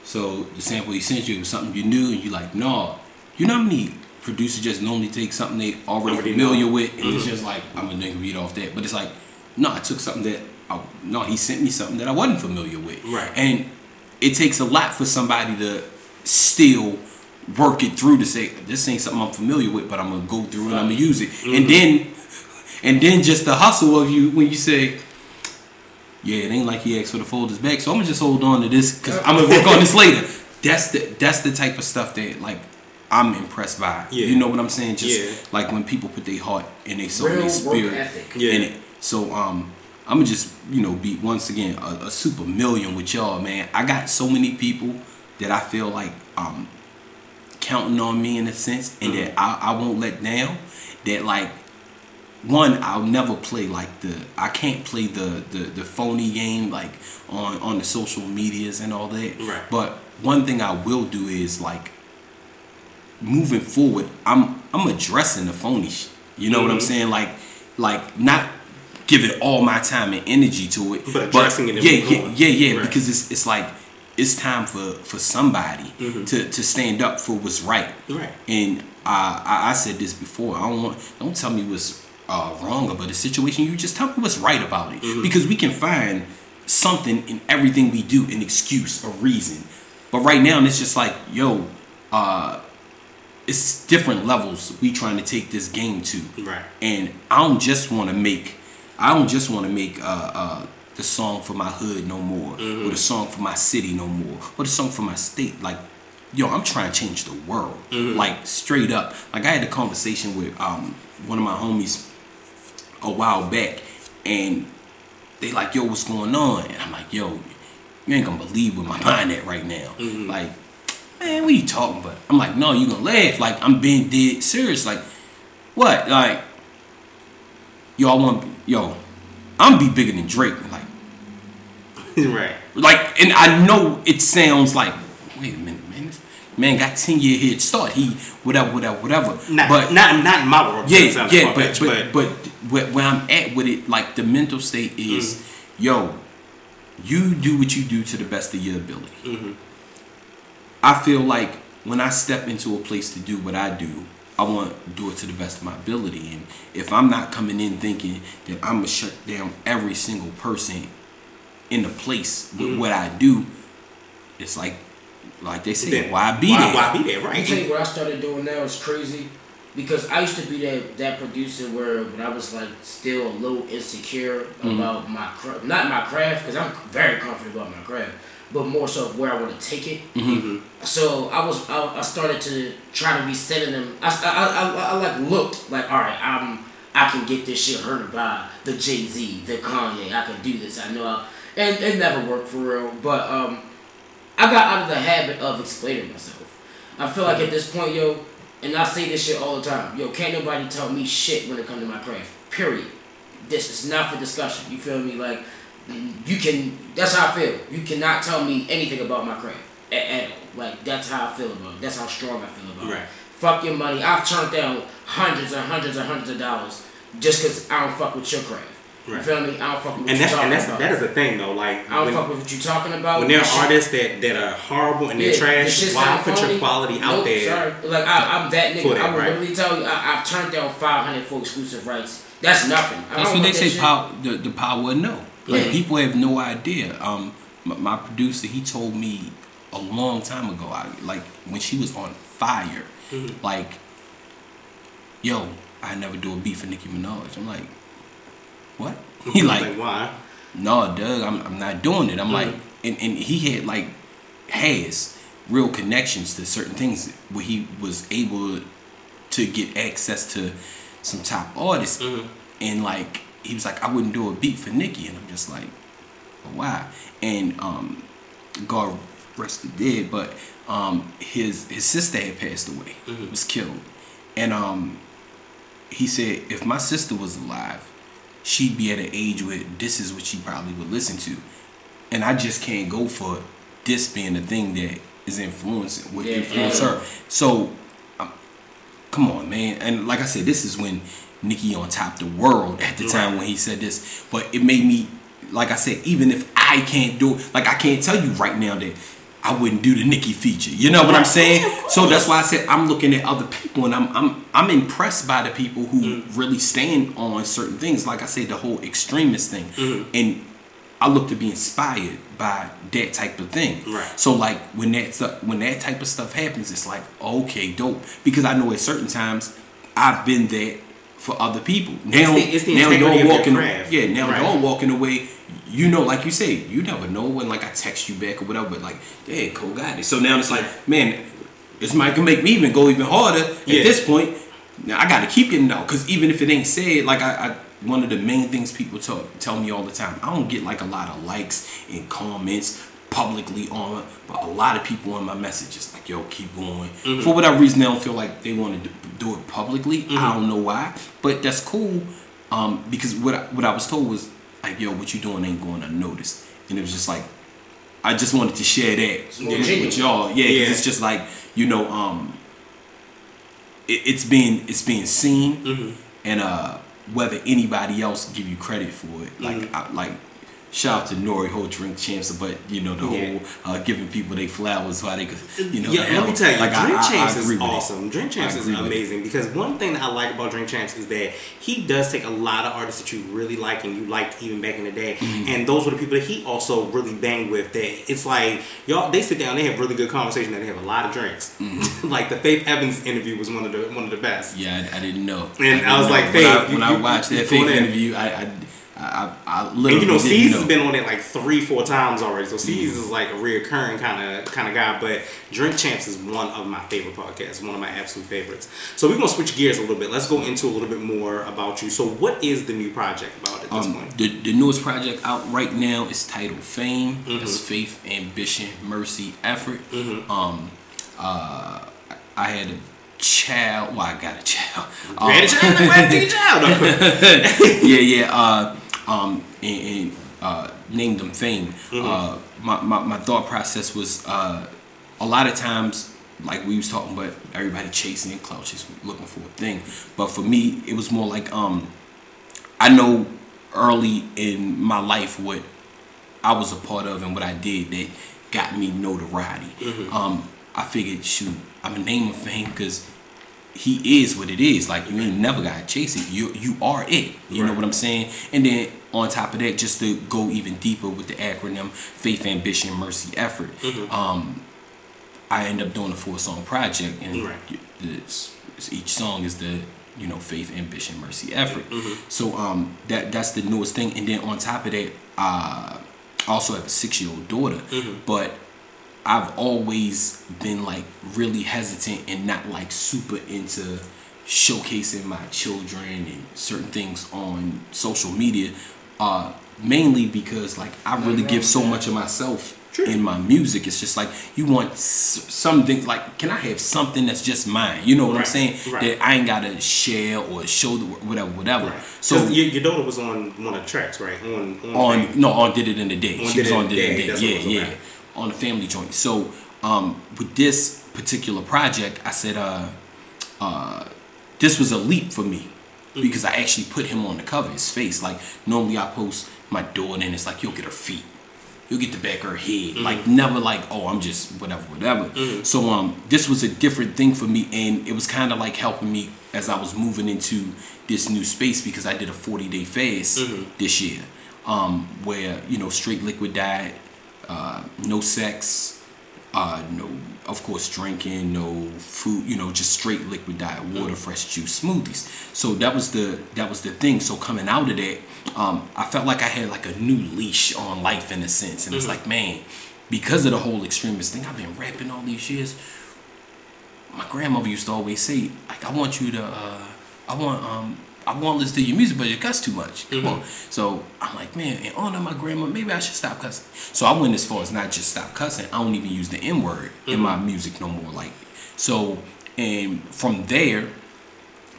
so the sample he sent you was something you knew, and you like, no. You know how many producers just normally take something they already,
Already
familiar
know.
with, and it's mm-hmm. just like I'm gonna read off that. But it's like, no, I took something that I, no, he sent me something that I wasn't familiar with,
Right.
And it takes a lot for somebody to still work it through to say this ain't something I'm familiar with, but I'm gonna go through and I'm gonna use it, and mm-hmm. then and then just the hustle of you when you say. Yeah, it ain't like he asked for the folders back, so I'm gonna just hold on to this because I'm gonna work on this later. That's the that's the type of stuff that like I'm impressed by.
Yeah.
You know what I'm saying? Just
Yeah.
like when people put their heart and their soul, and their spirit.
Yeah.
in it. So um, I'm gonna just you know be once again a, a super million with y'all, man. I got so many people that I feel like um counting on me in a sense, and that I, I won't let down. That like one, I'll never play like the I can't play the the, the phony game like on on the social medias and all that.
Right.
But one thing I will do is like moving forward, I'm I'm addressing the phony shit. You know what I'm
Mhm.
saying? Like like not giving all my time and energy to it.
But addressing it
Yeah, yeah, yeah, yeah.
Right.
Because it's it's like it's time for for somebody
Mhm.
to to stand up for what's right.
Right.
And I, I I said this before. I don't want don't tell me what's uh, wrong about a situation. You just tell me what's right about it
Mhm.
because we can find something in everything we do, an excuse, a reason. But right now, it's just like yo, uh, it's different levels we trying to take this game to.
Right.
And I don't just want to make, I don't just want to make uh, uh, the song for my hood no more,
Mhm.
or the song for my city no more, or the song for my state. Like, yo, I'm trying to change the world,
Mhm.
like straight up. Like I had a conversation with um, one of my homies a while back, and they like, yo, what's going on? And I'm like, yo, you ain't gonna believe where my mind at right now.
Mhm.
Like, man, what are you talking about? I'm like, no, you gonna laugh. Like, I'm being dead serious. Like, what? Like, I want, yo, I'm be bigger than Drake. Like,
right.
like, and I know it sounds like, wait a minute, man, this man got ten year head start. He whatever, whatever, whatever.
Not,
but
not not in my world. it
yeah, yeah, but
far-fetched,
but, but where, where I'm at with it, like the mental state is,
Mm.
yo, you do what you do to the best of your ability. I feel like when I step into a place to do what I do, I want to do it to the best of my ability. And if I'm not coming in thinking that I'm gonna shut down every single person in the place with
Mhm.
what I do, it's like, like they say,
Then
why be
why,
there?
Why be there?
I
Right.
tell you what I started doing now is crazy. Because I used to be that that producer where when I was like still a little insecure
Mhm.
about my craft, not my craft, because I'm very confident about my craft, but more so where I want to take it.
Mhm.
So I was I, I started to try to be sending them. I, I, I, I, I like looked like all right. I'm I can get this shit heard by the Jay Z, the Kanye. I can do this. I know. I, and it never worked for real. But um, I got out of the habit of explaining myself. I feel like at this point, yo, and I say this shit all the time. Yo, can't nobody tell me shit when it comes to my craft. Period. This is not for discussion. You feel me? Like you can. That's how I feel. You cannot tell me anything about my craft at, at all. Like that's how I feel about it. That's how strong I feel about
Right.
it. Fuck your money. I've turned down hundreds and hundreds and hundreds of dollars just because I don't fuck with your craft. You feel me? I don't fuck with what
And
you
that's
talking
and that's
about.
that is the thing though. Like
I don't
when,
fuck with what you're talking about.
when there are artists that, that are horrible and they're
yeah,
trash, why
sound
put your
phony?
quality out there?
Sorry. Like I, I'm that nigga.
that,
I will
right?
literally tell you, I, I've turned down 500 for exclusive rights. That's nothing. I
That's
don't
what they
that
say.
shit.
Power, the, the power of no. Like
Yeah.
people have no idea. Um, my, my producer, he told me a long time ago. I like when she was on fire.
Mhm.
Like, yo, I never do a beat for Nicki Minaj. I'm like, what? He like,
why?
no, Doug, I'm, I'm not doing it. I'm
Mhm.
like, and, and he had like, has real connections to certain things where he was able to get access to some top artists,
Mm-hmm.
and like he was like, I wouldn't do a beat for Nicki, and I'm just like, well, why? And um, God rest the dead, but um, his his sister had passed away,
Mm-hmm.
was killed, and um, he said if my sister was alive, she'd be at an age where this is what she probably would listen to, and I just can't go for this being the thing that is influencing would
Yeah.
influence her. So, um, come on, man, and like I said, this is when Nicki on top the world at the time when he said this, but it made me, like I said, even if I can't do it, like I can't tell you right now that. I wouldn't do the Nicki feature. You know what I'm saying? So that's why I said I'm looking at other people and I'm I'm I'm impressed by the people who
Mm.
really stand on certain things. Like I said, the whole extremist thing.
Mm-hmm.
And I look to be inspired by that type of thing.
Right.
So like when that stuff, when that type of stuff happens, it's like okay, dope. Because I know at certain times I've been there for other people. Now,
the- it's the
now y'all
your
walking, yeah. Now
Right.
y'all walking away. You know, like you say, you never know when like I text you back or whatever. But like, yeah, Cole got it. So now it's like, man, this might can make me even go even harder
Yeah.
at this point. Now I got to keep getting out because even if it ain't said, like I, I one of the main things people tell tell me all the time, I don't get like a lot of likes and comments publicly on, but a lot of people on my messages like, yo, keep going.
Mm-hmm.
For whatever reason, they don't feel like they want to do, do it publicly.
Mm-hmm.
I don't know why, but that's cool. Um, because what I, what I was told was like, yo, what you doing ain't going unnoticed, and it was just like. I just wanted to share that
more
with, y'all, yeah,
Yeah.
it's just like you know, um, it, it's being it's being seen,
Mm-hmm.
and uh, whether anybody else give you credit for it, like
Mm-hmm.
I, like shout out to N.O.R.E. whole drink champs, but you know the
Yeah.
whole uh, giving people they flowers while they could, you know.
yeah, let me tell you,
like, I-
Drink
I- I
Champs
agree
is
with it.
awesome. Drink Champs is
agree with it.
amazing because one thing that I like about Drink Champs is that he does take a lot of artists that you really like and you liked even back in the day,
Mm-hmm.
and those were the people that he also really banged with. That it's like y'all, they sit down, they have really good conversation, and they have a lot of drinks. like the Faith Evans interview was one of the one of the best.
Mm-hmm. Yeah, I, I didn't know.
And
I
I was
didn't
like,
know. when I,
Faith, you-
when I watched
you
that Faith
in.
interview, I, I, I, I literally
And you know, C's has been on it like three, four times already. So C's is like a reoccurring kind of kind of guy. But Drink Champs is one of my favorite podcasts, one of my absolute favorites. So we're gonna switch gears a little bit. Let's go into a little bit more about you. So what is the new project about at this
Um,
point?
the, the newest project out right now is titled Fame.
Mm-hmm.
That's Faith, Ambition, Mercy, Effort. Um, uh, I had a child. Well, I got a child. Um,
it's your- child?
yeah, yeah. Uh, um, and, and uh, named them Fame.
Mm-hmm.
Uh, my, my, my thought process was uh, a lot of times, like we was talking about, everybody chasing and clout, just looking for a thing. But for me, it was more like um, I know early in my life what I was a part of and what I did that got me notoriety. Um, I figured, shoot, I'm a name of fame because he is what it is. Like you ain't never gotta chase it. You you are it. You know what I'm saying? And then on top of that, just to go even deeper with the acronym Faith, Ambition, Mercy, Effort. Um, I end up doing a four song project, and
Right.
it's, it's- each song is the you know faith, ambition, mercy, effort.
Mm-hmm.
So um, that that's the newest thing, and then on top of that, uh, I also have a six year old daughter,
Mm-hmm.
but I've always been like really hesitant and not like super into showcasing my children and certain things on social media. Uh, mainly because like I really give so much of myself
True.
in my music. It's just like you want s- something like, can I have something that's just mine? You know what I'm saying?
right.
That I ain't gotta share or show the whatever, whatever.
So
So
your, your daughter was on one of the tracks, right? On on,
on no on did it in the day.
On
she was on
the
did it in
Day,
the day. Yeah, yeah.
about.
On the family joint. So um with this particular project, I said uh uh this was a leap for me
Mm.
because I actually put him on the cover, his face. Like normally I post my daughter and it's like you'll get her feet. You'll get the back of her head.
Mm.
Like never like, oh I'm just whatever, whatever. So um this was a different thing for me and it was kinda like helping me as I was moving into this new space because I did a 40 day fast
Mm-hmm.
this year. Um, where, you know, straight liquid diet, uh, no sex, uh, no, of course, drinking, no food, you know, just straight liquid diet, water, fresh juice, smoothies. So that was the that was the thing. So coming out of that, um, I felt like I had like a new leash on life in a sense, and it's like, man, because of the whole extremist thing, I've been rapping all these years. My grandmother used to always say, like, I want you to, uh, I want um I want to listen to your music, but it cuss too much. Come
Mm-hmm.
on. So I'm like, man, in honor of my grandma, maybe I should stop cussing. So I went as far as not just stop cussing. I don't even use the N word in my
Mm-hmm.
music no more. Like, so and from there,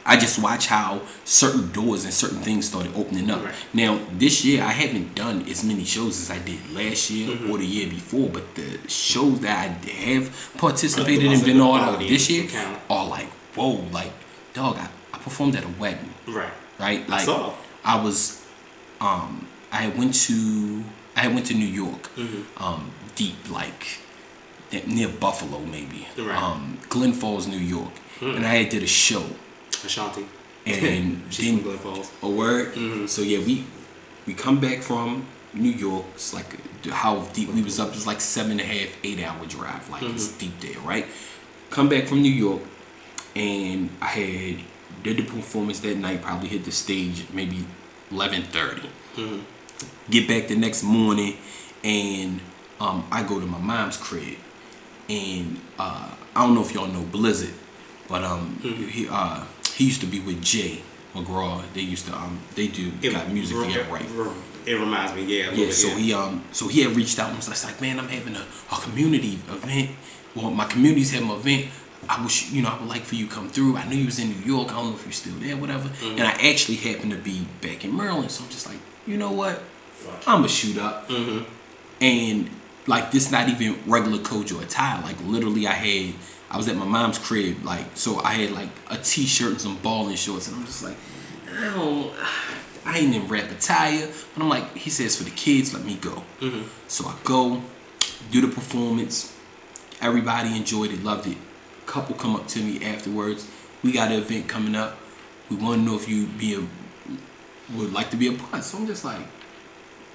I just watch how certain doors and certain things started opening up.
Right.
Now this year I haven't done as many shows as I did last year
Mm-hmm.
or the year before, but the shows that I have participated in been all this year are like, whoa, like dog, I performed at a wedding
Right.
right? Like
saw.
I was, um, I went to I went to New York,
Mm-hmm.
um, deep like near Buffalo maybe,
Right.
Um, Glen Falls, New York, and I did a show
Ashanti.
and
She's
then
Glen Falls.
a word.
Mm-hmm.
So yeah, we we come back from New York. It's like how deep we was up. It's like seven and a half, eight hour drive. Like it's
Mm-hmm.
deep there, right? Come back from New York, and I had did the performance that night. Probably hit the stage maybe 11.30.
Mm-hmm.
Get back the next morning, and um, I go to my mom's crib, and uh, I don't know if y'all know Blizzard, but um,
Mm-hmm.
he uh, he used to be with Jay McGraw. They used to um, they do it, got music
re-
together, right?
re- It reminds me, yeah.
Yeah, so he um so he had reached out and was like, man, I'm having a, a community event. Well, my community's having an event. I wish you know I would like for you to come through. I knew you was in New York. I don't know if you're still there, whatever.
Mm-hmm.
And I actually happened to be back in Maryland, so I'm just like, you know what? I'ma shoot up.
Mm-hmm.
And like this, not even regular Kojo attire. Like literally, I had I was at my mom's crib, like so I had like a t-shirt and some balling shorts, and I'm just like, I don't. I ain't in rap attire, but I'm like, he says for the kids, let me go. So I go, do the performance. Everybody enjoyed it, loved it. Couple come up to me afterwards. We got an event coming up. We want to know if you be a would like to be a part. So I'm just like,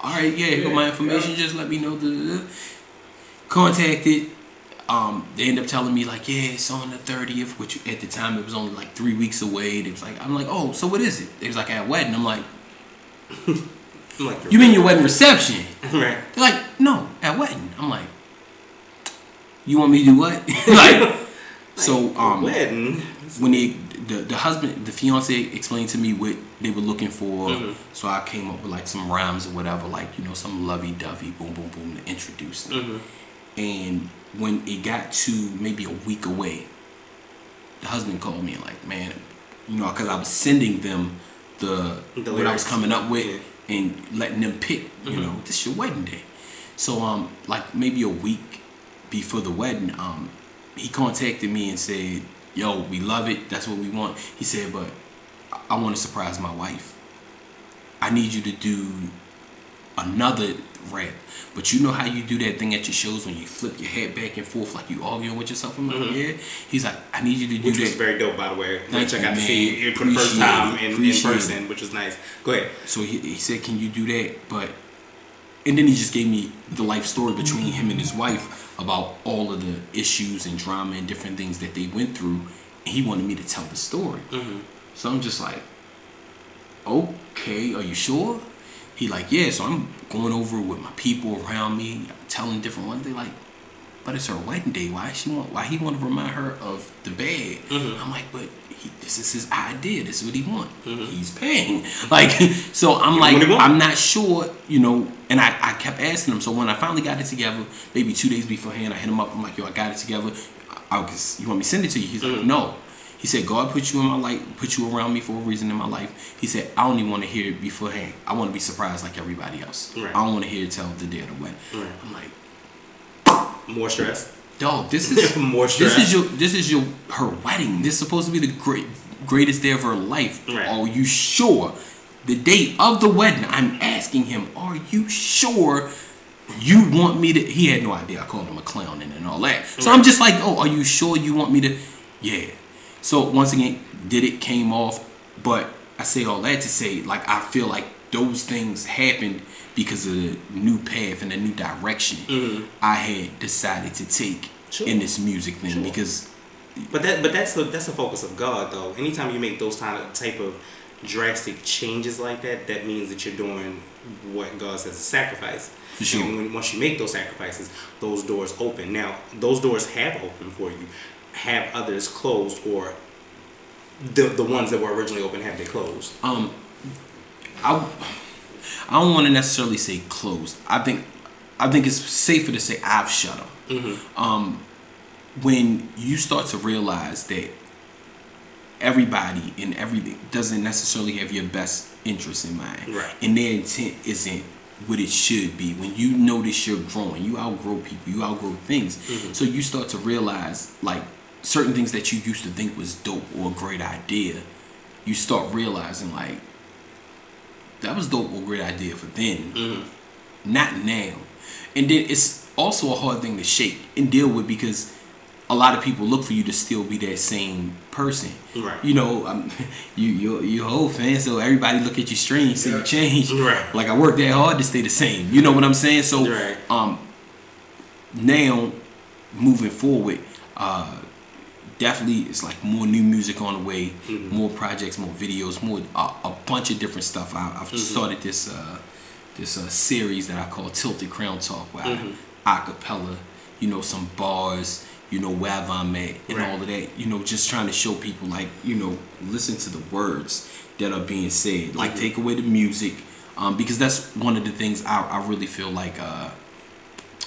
all right, yeah, here go my information. Just let me know. Contacted. Um, they end up telling me like, yeah, it's on the thirtieth, which at the time it was only like three weeks away. It was like, I'm like, oh, so what is it? It was like at a wedding. I'm like,
I'm like,
you mean your wedding reception?
right?
They're like, no, at wedding. I'm like, you want me to do what? like, so um,
wedding.
when they the, the husband the fiance explained to me what they were looking for
Mm-hmm.
so i came up with like some rhymes or whatever like you know some lovey-dovey boom boom boom to introduce them
Mm-hmm.
and when it got to maybe a week away the husband called me like man you know because i was sending them the,
The
what i was coming up with
Yeah. Mm-hmm.
and letting them pick you know this your wedding day so um like maybe a week before the wedding um he contacted me and said yo we love it that's what we want he said but I- i want to surprise my wife i need you to do another rap but you know how you do that thing at your shows when you flip your head back and forth like you arguing with yourself i'm like yeah he's like i need you to do
Mm-hmm. Which
that
was very dope, by the way.
Thank
Which I
you,
got to
man.
see it for the first time
it.
in, in person, which was nice. Go ahead.
So he, he said, "Can you do that?" But and then he just gave me the life story between him and his wife about all of the issues and drama and different things that they went through. And he wanted me to tell the story. Mm-hmm. So I'm just like, "Okay, are you sure?" He like, "Yeah." So I'm going over with my people around me, telling different ones. They like, but it's her wedding day. Why she want? Why he want to remind her of the bad? Mm-hmm. I'm like, but he, this is his idea. This is what he want. Mm-hmm. He's paying. Like, so I'm like,
he want.
I'm not sure, you know. And I, I kept asking him. So when I finally got it together, maybe two days beforehand, I hit him up. I'm like, yo, I got it together. I, was, you want me to send it to you? He's like, mm-hmm. no. He said, God put you in my life, put you around me for a reason in my life. He said, I don't even want to hear it beforehand. I want to be surprised like everybody else.
Right.
I don't want to hear it till the day of the wedding.
Right.
I'm like,
More stress.
Dog, this is
More
this is your this is your her wedding. This is supposed to be the great greatest day of her life.
Right.
Are you sure? The date of the wedding, I'm asking him, are you sure you want me to he had no idea I called him a clown and, and all that. So I'm just like, oh, are you sure you want me to Yeah. So once again, did it came off, but I say all that to say, like I feel like those things happened because of the new path and the new direction I had decided to take
Sure.
in this music thing
Sure.
because
But that, but that's the that's the focus of God, though. Anytime you make those kind of type of drastic changes like that, that means that you're doing what God says is sacrifice.
For sure.
And when, once you make those sacrifices, those doors open. Now, those doors have opened for you. Have others closed or the the ones that were originally open have they closed?
Um, I I don't want to necessarily say closed. I think I think it's safer to say I've shut them.
Mm-hmm.
Um, when you start to realize that everybody and everything doesn't necessarily have your best interest in mind,
Right.
and their intent isn't what it should be. When you notice you're growing, you outgrow people, you outgrow things,
Mm-hmm.
so you start to realize like certain things that you used to think was dope or a great idea, you start realizing like that was dope or great idea for then,
Mm-hmm.
not now. And then it's also a hard thing to shake and deal with because a lot of people look for you to still be that same person.
Right.
You know, um, you you you whole fan, so everybody look at you strange, see you change.
Right.
Like I worked that hard to stay the same. You know what I'm saying? So
Right.
um now moving forward, uh definitely it's like more new music on the way,
Mm-hmm.
more projects, more videos, more uh, a bunch of different stuff. I, I've
Mm-hmm.
started this uh, this uh, series that I call Tilted Crown Talk, where
Mm-hmm.
I acapella, you know, some bars, you know, wherever I'm at, and
Right.
all of that. You know, just trying to show people like, you know, listen to the words that are being said. Like,
Mm-hmm.
take away the music, um, because that's one of the things I, I really feel like uh,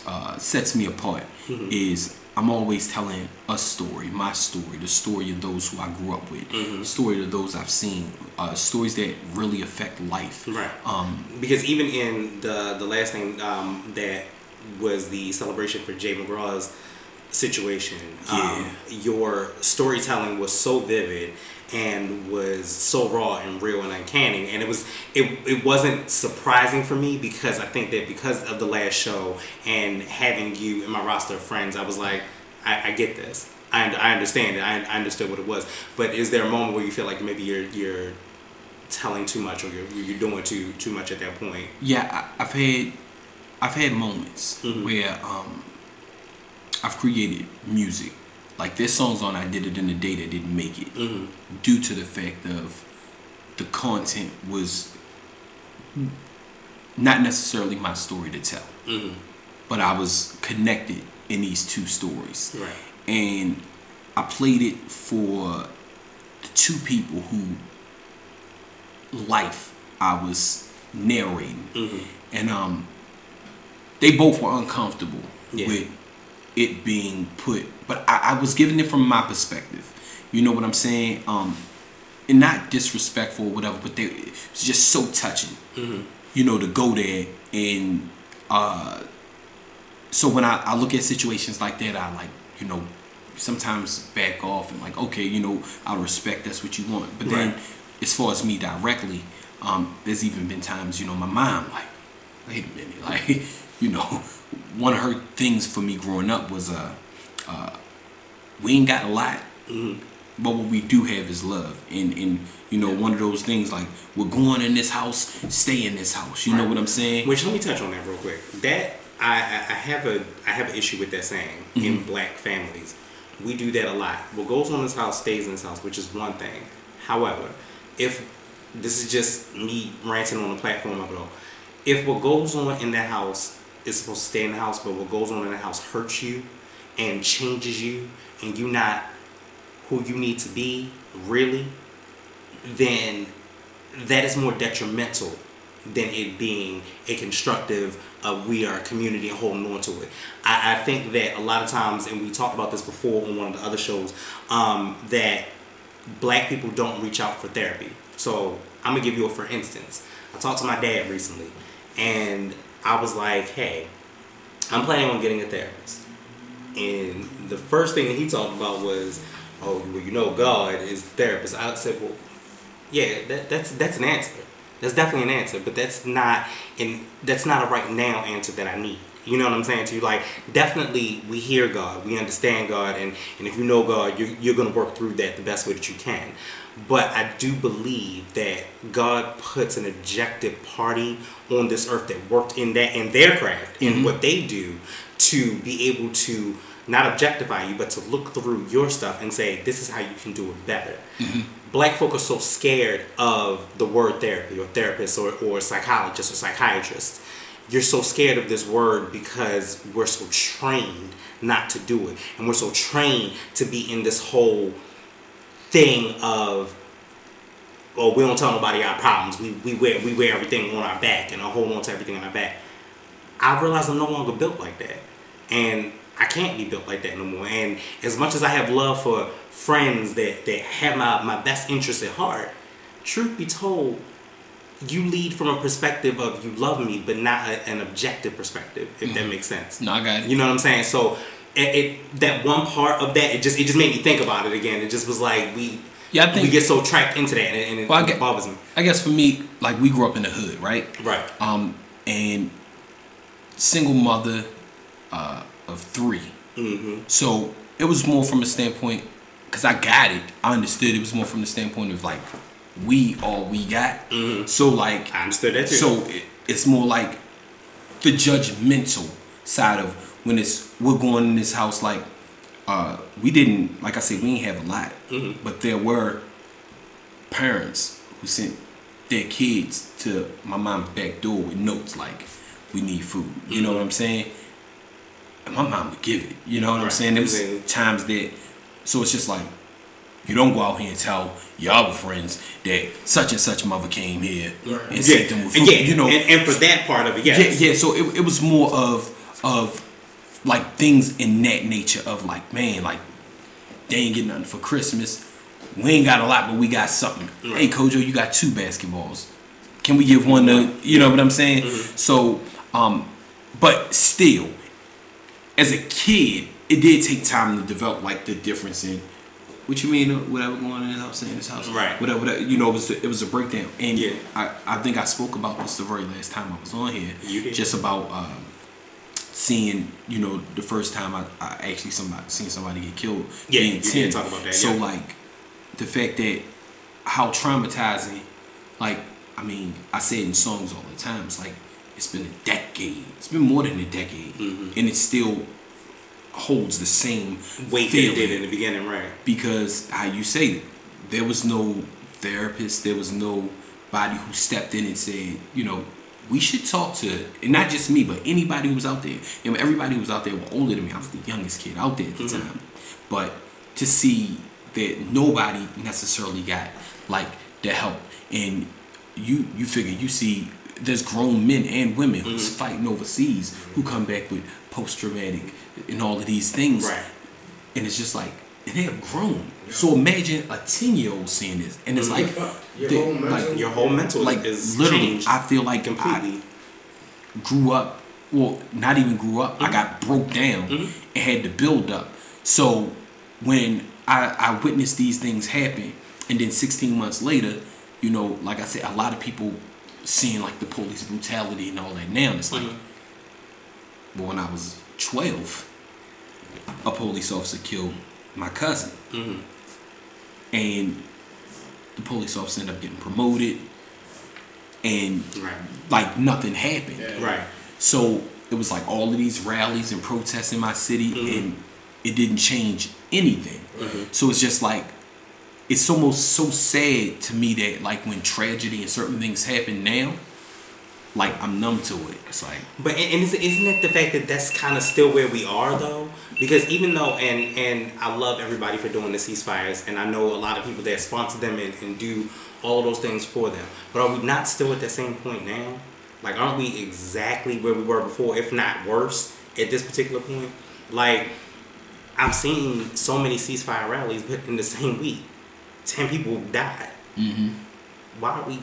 uh, sets me apart
Mm-hmm.
is I'm always telling a story, my story, the story of those who I grew up with,
Mm-hmm.
the story of those I've seen, uh, stories that really affect life.
Right.
Um,
because even in the the last thing um, that was the celebration for Jay McGraw's situation, um, your storytelling was so vivid and was so raw and real and uncanny, and it was it, it wasn't surprising for me because I think that because of the last show and having you in my roster of friends, I was like, I, I get this. I, I understand it. I, I understood what it was. But is there a moment where you feel like maybe you're you're telling too much or you're, you're doing too too much at that point.
yeah, I, I've had I've had moments
Mhm.
where um, I've created music. Like there's songs on I did it in the day that didn't make it
Mm-hmm.
due to the fact of the content was not necessarily my story to tell,
Mm-hmm.
but I was connected in these two stories.
Right.
and I played it for the two people who life I was narrating,
Mm-hmm.
and um, they both were uncomfortable
Yeah.
with it being put, but I, I was giving it from my perspective. You know what I'm saying? Um, and not disrespectful or whatever, but they it's just so touching.
Mm-hmm.
You know to go there and uh, so when I, I look at situations like that, I like, you know, sometimes back off and like, okay, you know, I respect that's what you want. But then
Right.
as far as me directly, um, there's even been times, you know, my mom like, wait a minute, like, you know, one of her things for me growing up was uh, uh we ain't got a lot,
Mm-hmm.
but what we do have is love. And and you know, one of those things like we're going in this house, stay in this house. You know what I'm saying?
Which let me touch on that real quick. That I, I I have a I have an issue with that saying in black families. We do that a lot. What goes on in this house stays in this house, which is one thing. However, if this is just me ranting on the platform all, if what goes on in that house is supposed to stay in the house, but what goes on in the house hurts you and changes you, and you're not who you need to be really, then that is more detrimental than it being a constructive uh, we are a community and holding on to it. I, I think that a lot of times and we talked about this before on one of the other shows um, that black people don't reach out for therapy. So i'm gonna give you a for instance. I talked to my dad recently and i was like hey i'm planning on getting a therapist and the first thing that he talked about was oh well you know god is therapist i said well yeah, that, that's that's an answer. That's definitely an answer, but that's not in that's not a right now answer that I need. You know what I'm saying to you? Like definitely we hear God, we understand God, and, and if you know God, you're, you're gonna work through that the best way that you can. But I do believe that God puts an objective party on this earth that worked in that in their craft in mm-hmm. what they do to be able to not objectify you, but to look through your stuff and say, this is how you can do it better. Mm-hmm. Black folk are so scared of the word therapy or therapist or, or psychologist or psychiatrist. You're so scared of this word because we're so trained not to do it. And we're so trained to be in this whole thing of well, we don't tell nobody our problems. We, we wear we wear everything on our back and I hold on to everything on our back. I realize I'm no longer built like that. And I can't be built like that no more. And as much as I have love for friends that, that have my, my best interests at heart, truth be told, you lead from a perspective of you love me, but not a, an objective perspective, if that makes sense.
No, I got it.
You know what I'm saying? So it, it that one part of that it just it just made me think about it again. It just was like we
Yeah, I think-
we get so trapped into that and, and it,
Well, I
it bothers me.
I guess for me, like we grew up in the hood, right?
Right.
Um, and single mother uh, of 3
Mm-hmm.
So it was more from a standpoint, because I got it. I understood it was more from the standpoint of like, we all we got.
Mhm.
So like,
I understood that too.
so it, it's more like the judgmental side of when it's we're going in this house like uh we didn't like I said we didn't have a lot
Mhm.
but there were parents who sent their kids to my mom's back door with notes like we need food you know what I'm saying and my mom would give it you know what I'm saying there was times that so it's just like you don't go out here and tell your other friends that such and such mother came here
Right.
and
yeah,
sent them with food
yeah,
you know
and, and for that part of it, yes.
yeah, yeah. So it, it was more of of like things in that nature of like, man, like they ain't get nothing for Christmas. We ain't got a lot, but we got something.
Right.
Hey, Kojo, you got two basketballs. Can we give one to you know what I'm saying?
Mm-hmm.
So, um, but still, as a kid, it did take time to develop like the difference in what you mean whatever going on in this house in this house
Right.
whatever, whatever you know it was it was a breakdown and
Yeah.
I, I think I spoke about this the very last time I was on here
You did.
just about um, seeing you know the first time I, I actually somebody seen somebody get killed
Yeah,
being
you did
10
talk about that,
so
yeah.
like the fact that how traumatizing like I mean I say it in songs all the time it's like it's been a decade it's been more than a decade
Mhm.
and it's still holds the same
Wait, that
feeling
it did in the beginning, right?
because how you say it, there was no therapist, there was nobody who stepped in and said, you know, we should talk to, and not just me, but anybody who was out there. You know, everybody who was out there were older than me. I was the youngest kid out there at the
Mhm.
time, but to see that nobody necessarily got like the help, and you you figure you see there's grown men and women who's
Mhm.
fighting overseas who come back with post traumatic and all of these things
Right.
and it's just like and they have grown. So imagine a ten year old seeing this, and it's like,
Your
the-
whole mental-
like
Your whole mental
like
is
literally.
changed
I feel like
completely.
I grew up. Well, not even grew up. I got broke down
Mhm.
and had to build up. So when I, I witnessed these things happen, and then 16 months later, you know, like I said, a lot of people seeing like the police brutality and all that now. It's like,
Mhm.
but when I was 12, a police officer killed my cousin
Mhm.
and the police officer ended up getting promoted and
Right.
like nothing happened
Yeah.
Right.
so it was like all of these rallies and protests in my city
Mhm.
and it didn't change anything
Mhm.
so it's just like it's almost so sad to me that like when tragedy and certain things happen now like i'm numb to it it's like
But and, and is- isn't it the fact that that's kind of still where we are though? Because even though and and I love everybody for doing the ceasefires, and I know a lot of people that sponsor them and, and do all of those things for them. But are we not still at that same point now? Like, aren't we exactly where we were before, if not worse, at this particular point? Like, I've seen so many ceasefire rallies, but in the same week, ten people died.
mm-hmm.
why are we?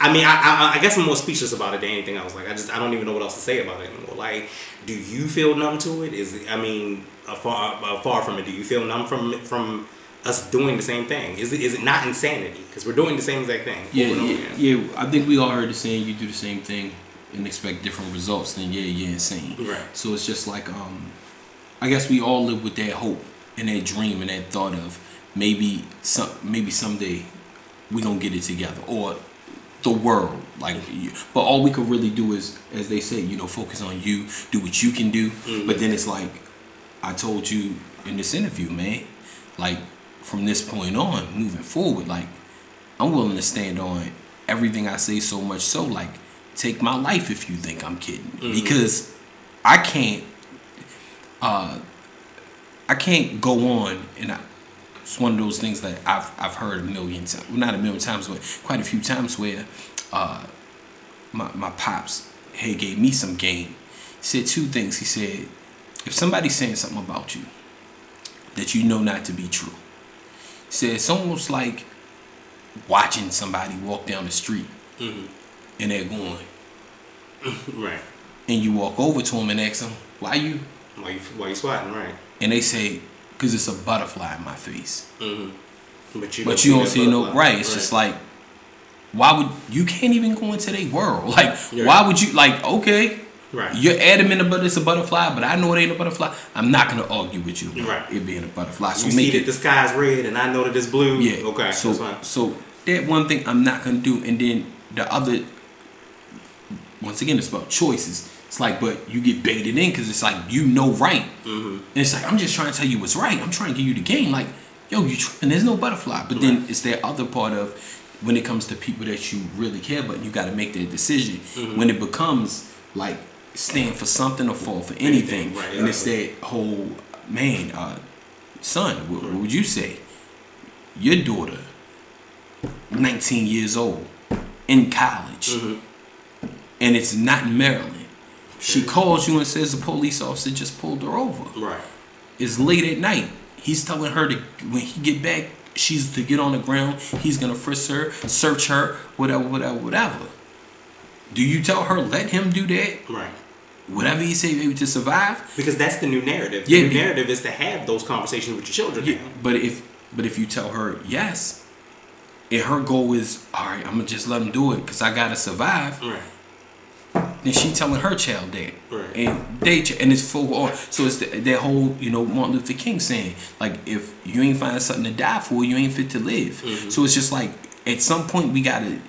I- mean, I, I I guess I'm more speechless about it than anything else. Like, I just I don't even know what else to say about it anymore. Like, do you feel numb to it? Is it, I mean, far far from it. Do you feel numb from from us doing the same thing? Is it is it not insanity? Because we're doing the same exact thing.
yeah
over and over
yeah, yeah i think we all heard the saying you do the same thing and expect different results then yeah you're insane
Right.
So it's just like um I guess we all live with that hope and that dream and that thought of maybe some maybe someday we gonna get it together or the world. Like but all we could really do is as they say you know focus on you do what you can do. But then it's like I told you in this interview man like from this point on moving forward like I'm willing to stand on everything I say so much so like take my life if you think I'm kidding.
Mhm.
because I can't uh I can't go on and I, it's one of those things that I've I've heard a million times, not a million times, but quite a few times where uh, my my pops had gave me some game. He said two things. He said, if somebody's saying something about you that you know not to be true, he said it's almost like watching somebody walk down the street
Mm-hmm.
and they're going,
Right.
and you walk over to them and ask them, why you?
Why you why you swatting? Right.
And they say, because it's a butterfly in my face.
Mm-hmm. But you
but you don't see no right. It's just like, why would you can't even go into their world? Like,
Yeah.
why would you like? Okay,
right.
you're adamant about it's a butterfly, but I know it ain't a butterfly. I'm not gonna argue with you
Right.
it being a butterfly. So
you
make
see
it
that the sky's red and I know that it's blue.
yeah.
Okay.
So so that one thing I'm not gonna do, and then the other. Once again, it's about choices. It's like, but you get baited in because it's like you know right,
Mm-hmm.
and it's like I'm just trying to tell you what's right. I'm trying to give you the game. Like, yo, you tripping? There's no butterfly. But then it's that other part of when it comes to people that you really care about, you got to make that decision.
Mm-hmm.
When it becomes like stand for something or fall for anything,
Anything, right,
and it's that whole man, uh, son. What, what would you say? Your daughter, 19 years old, in college, and it's not in Maryland. She calls you and says the police officer just pulled her over.
Right.
It's late at night. He's telling her to when he get back, she's to get on the ground. He's gonna frisk her, search her, whatever, whatever, whatever. Do you tell her let him do that?
Right.
Whatever he say, maybe to survive.
Because that's the new narrative.
Yeah,
the new
be-
narrative is to have those conversations with your children.
Yeah,
now.
but if but if you tell her yes, and her goal is all right, I'm gonna just let him do it because I gotta survive.
Right.
Then she telling her child that,
Right.
and they and it's full on. So it's the, that whole you know Martin Luther King saying like if you ain't finding something to die for, you ain't fit to live.
Mm-hmm.
So it's just like at some point we gotta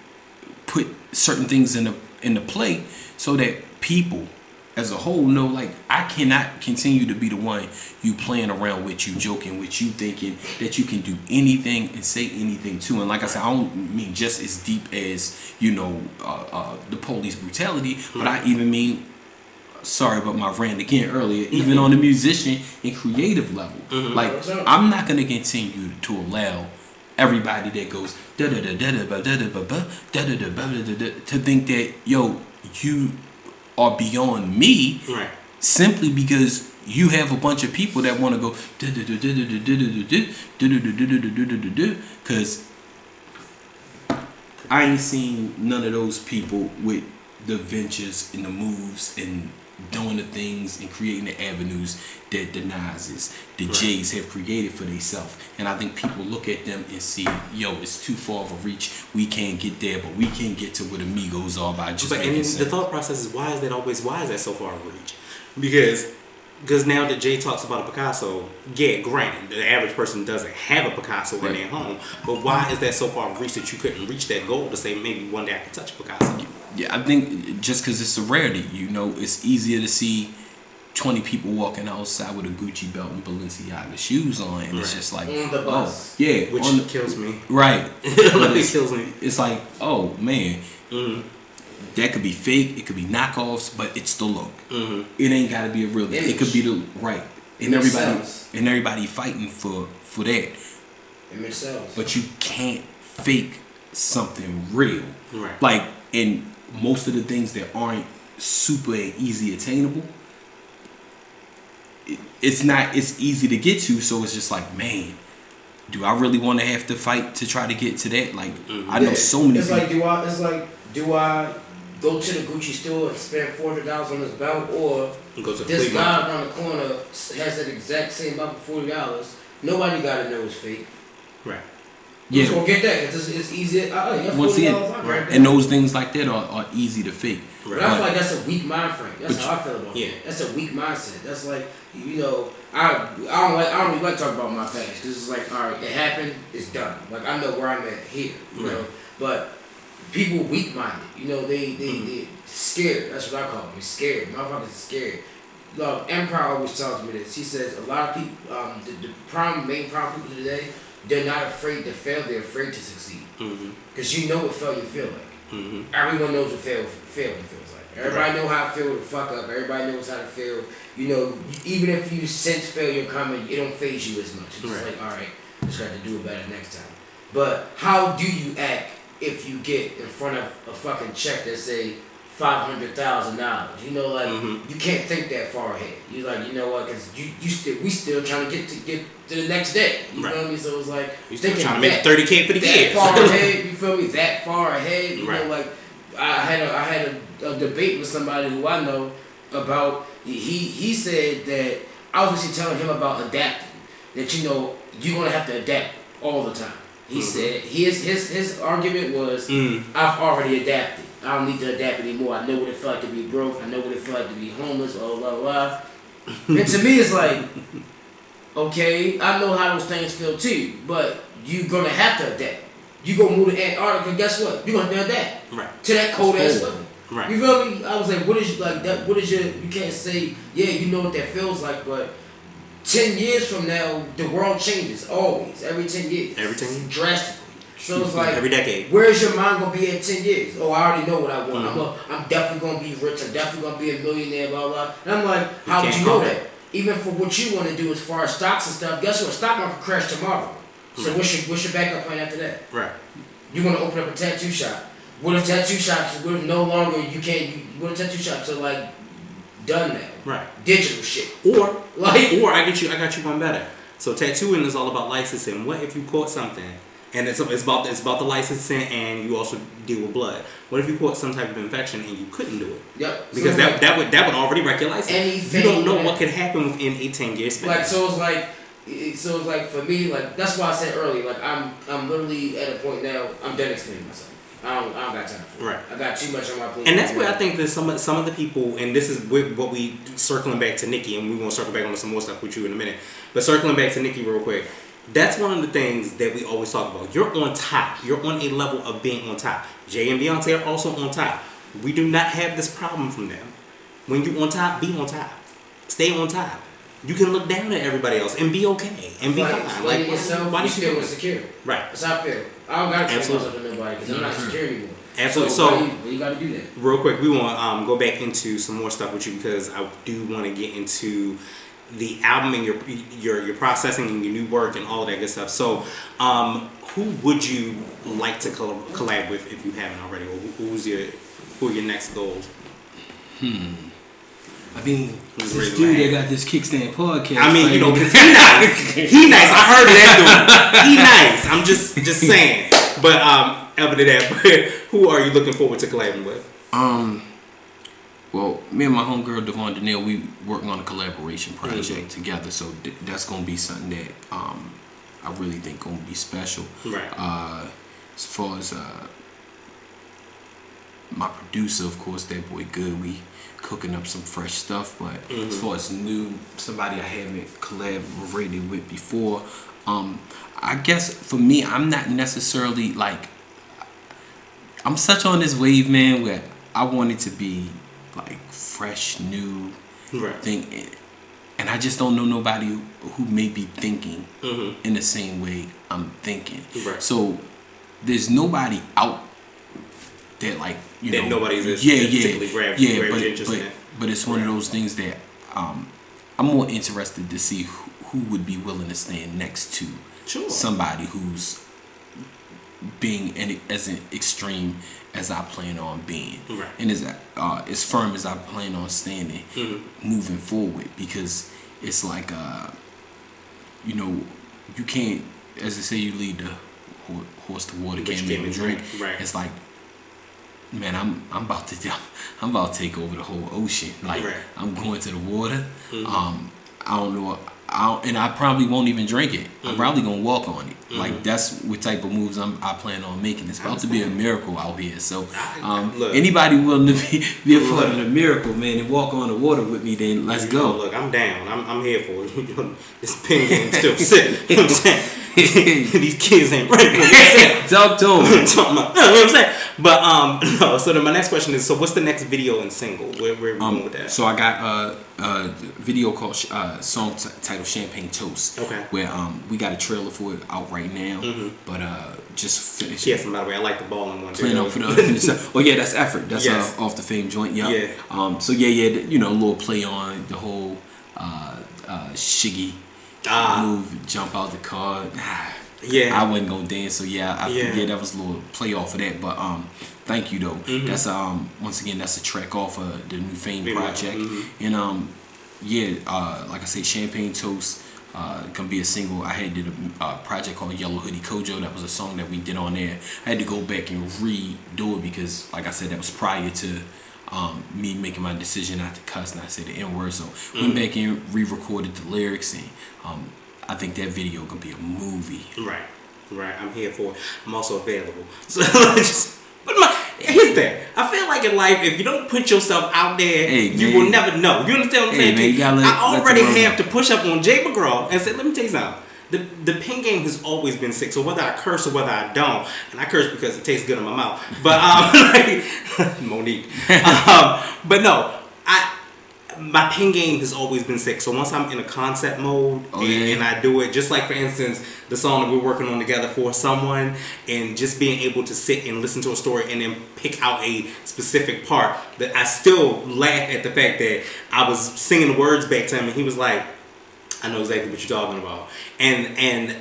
put certain things in the in the play so that people as a whole know like I cannot continue to be the one you playing around with you joking with you thinking that you can do anything and say anything to. And like I said I don't mean just as deep as you know uh, uh, the police brutality but I even mean sorry about my rant again earlier even on the musician and creative level. Like I'm not gonna continue to allow everybody that goes da da da da da da da da da da da da da da to think that yo you are beyond me
Right.
simply because you have a bunch of people that want to go because I ain't seen none of those people with the ventures and the moves and doing the things and creating the avenues that the Nas's, the
Right.
Jays have created for themselves. And I think people look at them and see, yo, it's too far of a reach. We can't get there, but we can get to where the Migos are by just
But and
making
the thought process is why is that always why is that so far of reach? Because because now that Jay talks about a Picasso, yeah, granted, the average person doesn't have a Picasso in their home, but why is that so far of reach that you couldn't reach that goal to say maybe one day I could touch a Picasso?
Yeah, I think just because it's a rarity, you know, it's easier to see 20 people walking outside with a Gucci belt and Balenciaga shoes on, and it's just like,
On the
oh,
bus.
yeah,
Which
on the-
kills me.
right.
It kills me.
it's like, oh man,
Mm-hmm.
That could be fake, it could be knockoffs, but it's the look.
Mm-hmm.
It ain't got to be a real. It could be the right, and
Image
everybody
sells.
and everybody fighting for for that,
Image sells.
but you can't fake something real.
Right.
Like, and most of the things that aren't super easy attainable, it, it's not. It's easy to get to, so it's just like, man, do I really want to have to fight to try to get to that? Like, I know
Yeah,
so many.
It's
people.
like do I? It's like do I go to the Gucci store and spend four hundred dollars on this belt, or
Go to the
this guy
market.
around the corner has that exact same belt for forty dollars? Nobody gotta know it's fake.
Right.
Yeah.
yeah,
Just gonna get that. 'cause It's, it's easy. Oh, uh, uh, yeah,
Once
forty
again,
dollars.
Right.
and those things like that are, are easy to fake.
But I feel like that's a weak mind frame. That's
But
how I feel about it.
yeah.
it. That's a weak mindset. That's like you know, I I don't like I don't really like talking about my past because it's like all right, it happened, it's done. Like I know where I'm at here, you know.
Right.
But people weak minded, you know, they they
Mm-hmm.
they scared. That's what I call them. They're scared. Motherfuckers scared. Um, Empire always tells me this. He says a lot of people, um, the, the problem, main problem people today, they're not afraid to fail. They're afraid to succeed.
Mm-hmm.
Cause you know what failure feel like.
Mm-hmm.
Everyone knows what fail, failing feels like. Everybody know how to feel to fuck up. Everybody knows how to feel. You know, even if you sense failure coming, it don't faze you as much. It's
Right.
like, all right, just got to do it better next time. But how do you act if you get in front of a fucking check that say five hundred thousand dollars? You know, like
Mhm.
you can't think that far ahead. You like, you know what? Because you you still we still trying to get to get to the next day. You
Right.
know what I mean? So it's like
You still trying to make thirty k for the
that
year.
far ahead. You feel me? That far ahead. You
Right.
know, like I had a I had a, a debate with somebody who I know about. He he said that I was actually telling him about adapting. That you know you're gonna have to adapt all the time. He said his his his argument was
Mm.
I've already adapted. I don't need to adapt anymore. I know what it felt like to be broke. I know what it felt like to be homeless. Blah blah blah. and to me, it's like, okay, I know how those things feel too, but you're gonna have to adapt. You gonna move to Antarctica, guess what? You're gonna have to adapt
Right.
to that cold ass weather.
Right.
You feel me? I was like, what is like that? What is your? You can't say, yeah, you know what that feels like, but ten years from now, the world changes always. Every ten years.
Every 10 years.
Drastically. So it's like
Every decade.
Where's your mind gonna be at ten years? Oh, I already know what I want.
Mhm.
I'm, a, I'm definitely gonna be rich. I'm definitely gonna be a millionaire. Blah blah. And I'm like,
You
how would you know that? Even for what you want to do as far as stocks and stuff, guess what? Stock market crash tomorrow. So what's your what's your backup plan after that?
Right.
You want to open up a tattoo shop? What if tattoo shops? What if no longer you can't? You, what if tattoo shops are like done now?
Right.
Digital shit.
Or
Like
or I get you I got you one better. So tattooing is all about licensing. What if you caught something and it's, it's about it's about the licensing and you also deal with blood. What if you caught some type of infection and you couldn't do it?
yep.
Because
So
that, that would that would already wreck your license.
Anything
you don't know
that-
what could happen within a ten year span.
Like so, it's like, so it's like for me, like that's why I said earlier, like I'm, I'm literally at a point now. I'm done explaining myself. I don't, I don't got time for it.
Right.
I got too much on my plate.
And that's where I think that some of, some of the people, and this is wh- what we circling back to Nikki, and we want to circle back on some more stuff with you in a minute. But circling back to Nikki real quick, that's one of the things that we always talk about. You're on top. You're on a level of being on top. Jay and Beyonce are also on top. We do not have this problem from them. When you're on top, be on top. Stay on top. You can look down at everybody else and be okay and be
like,
fine.
explain
Like,
yourself.
why
you
do you
insecure.
Right.
That's how I feel. I don't gotta explain
Absolutely.
myself to nobody because I'm not secure anymore.
Absolutely.
So,
So-
you, you gotta do that.
real quick, we want to um, go back into some more stuff with you because I do want to get into the album and your your your processing and your new work and all of that good stuff. So, um, who would you like to coll- collab with if you haven't already, or who's your who are your next goals?
I mean,
Who's
this
raising
dude
my
that got this kickstand podcast.
I mean, you know,
like-
'cause he nice. He nice. I heard that dude. He nice. I'm just just saying. But um, other than that, but who are you looking forward to collabing with?
Um, well, me and my homegirl Devon Danielle, we working on a collaboration project together, so th- that's gonna be something that um, I really think gonna be special.
Right.
Uh, as far as uh, my producer, of course, that boy Good, we cooking up some fresh stuff. But as
Mhm.
far as new, somebody I haven't collaborated with before, um, I guess for me, I'm not necessarily like I'm such on this wave, man, where I want it to be like fresh, new
Right.
thing, and I just don't know nobody who, who may be thinking
Mm-hmm.
in the same way I'm thinking.
Right.
So there's nobody out that like you
That
know.
nobody's as-
yeah, yeah,
particularly grab-
yeah.
grabs
but, but,
in
but it's one of those things that um, I'm more interested to see who, who would be willing to stand next to
Sure.
somebody who's being in, as an extreme as I plan on being,
Right.
and as uh, as firm as I plan on standing
Mhm.
moving forward. Because it's like, uh, you know, you can't, as they say, you lead the horse to water, can't make him drink.
drink, right.
It's like, man, I'm I'm about to I'm about to take over the whole ocean. Like
Right.
I'm going to the water.
Mhm.
Um, I don't know. I and I probably won't even drink it. I'm
Mhm.
probably gonna walk on it.
Mhm.
Like that's what type of moves I'm, I plan on making. It's about to be a miracle out here. So, um,
look.
anybody willing to be, be a part of the miracle, man, and walk on the water with me, then let's go.
Look, I'm down. I'm, I'm here for it. this pin game still sitting. You know what I'm saying? These kids ain't ready. You know what I'm saying?
Talk to
about- you know what I'm saying? But um, no. So then my next question is: So what's the next video and single? Where, where are we going with
Um,
that?
so I got a, a video called uh, song t- titled "Champagne Toast."
Okay.
Where um we got a trailer for it out right now,
Mhm.
but uh just finished.
Yes, and by the way, I like the balling one too.
Playing on for the finish up. Oh yeah, that's effort. That's
Yes.
uh, off the fame joint. Yeah.
Yeah.
Um. So yeah, yeah. You know, a little play on the whole uh, uh, Shiggy
Ah.
move, jump out the car. Ah,
Yeah.
I wasn't gonna dance. So yeah, I
Yeah.
yeah. that was a little play off of that. But um, thank you though.
Mhm.
That's um once again that's a track off of the new Fame project,
mhm.
and um yeah, uh like I say, Champagne Toast. Uh, gonna be a single. I had did a uh, project called Yellow Hoodie Kojo. That was a song that we did on there. I had to go back and redo it because, like I said, that was prior to um, me making my decision not to cuss and I say the N word. So went back and re-recorded the lyrics, and um, I think that video gonna be a movie.
Right, right. I'm here for it. I'm also available. So just, but my here's thing. I feel like in life, if you don't put yourself out there,
Hey,
you will never know. You understand what I'm
Hey,
saying?
man, you gotta let-
I already have to push up on Jay McGraw and say, let me tell you something. The, the pen game has always been sick. So whether I curse or whether I don't, and I curse because it tastes good in my mouth. But um, like, Mo'Nique. Um, but no, I my pen game has always been sick. So once I'm in a concept mode
Oh,
and,
yeah.
and I do it, just like for instance, the song that we're working on together for someone, and just being able to sit and listen to a story and then pick out a specific part, that I still laugh at the fact that I was singing the words back to him, and he was like, "I know exactly what you're talking about," and and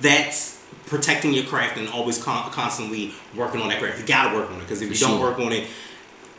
that's protecting your craft and always con- constantly working on that craft. You gotta work on it because if you don't work on it,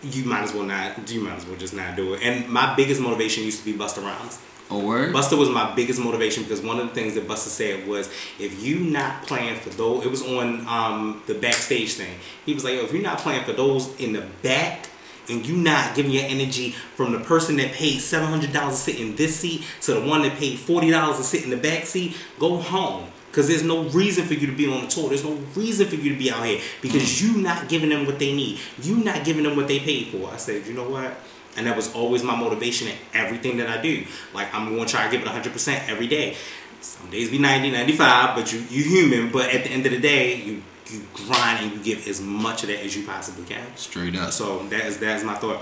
you might as well not. You might as well just not do it. And my biggest motivation used to be Busta Rhymes.
Oh word.
Busta was my biggest motivation because one of the things that Busta said was, if you not playing for those, it was on um, the backstage thing. He was like, Yo, if you're not playing for those in the back, and you not giving your energy from the person that paid seven hundred dollars to sit in this seat to the one that paid forty dollars to sit in the back seat, go home. Cause there's no reason for you to be on the tour. There's no reason for you to be out here because mm. you not giving them what they need. You not giving them what they paid for. I said, you know what? And that was always my motivation in everything that I do. Like I'm gonna try to give it 100% every day. Some days be 90, 95, but you you human. But at the end of the day, you you grind and you give as much of that as you possibly can.
Straight up.
So that is that is my thought.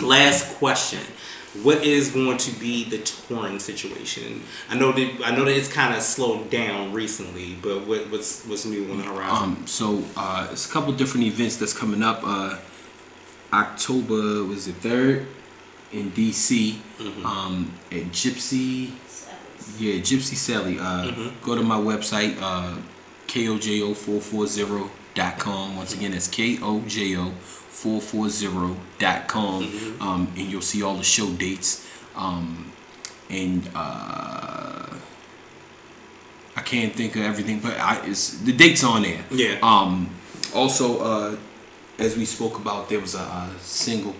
Last question. What is going to be the touring situation? I know that I know that it's kind of slowed down recently, but what, what's what's new on the horizon?
Um, so uh, it's a couple different events that's coming up. Uh, October was the third in DC
Mhm.
um, at Gypsy. Yeah, Gypsy Sally. Uh,
Mhm.
Go to my website, uh, kojo440.com. Once again, that's kojo440.com.
Mhm.
Um, and you'll see all the show dates. Um, and uh, I can't think of everything, but I, it's the dates on there.
yeah.
Um, also, uh, as we spoke about, there was a, uh single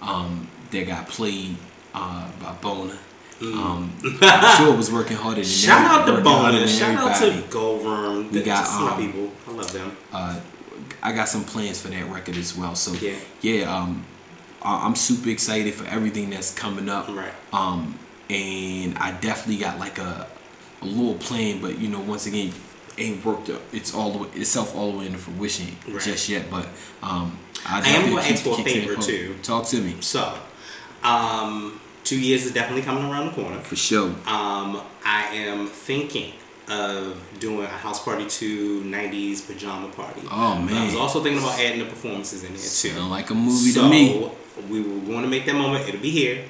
um, that got played uh, by Bona. Um, I'm sure it was working harder than
Mm. Shout out to Bonus. Shout out to
everybody.
Go Room.
We got,
Just my
um,
people. I love them.
Uh, I got some plans for that record as well. So
Yeah.
yeah, um, I- I'm super excited for everything that's coming up.
Right.
Um, and I definitely got like a, a little plan, but you know, once again, ain't worked. Up. It's all the way, itself all the way into fruition
Right.
just yet. But um, I,
I am
definitely
gonna ask for a favor, too.
Talk to me
So, um, two years is definitely coming around the corner.
for sure.
Um, I am thinking of doing a house party to 90s pajama party.
Oh,
But I was also thinking about adding the performances in there too.
Sound like a movie
so
to me.
we were going to make that moment. It'll be here.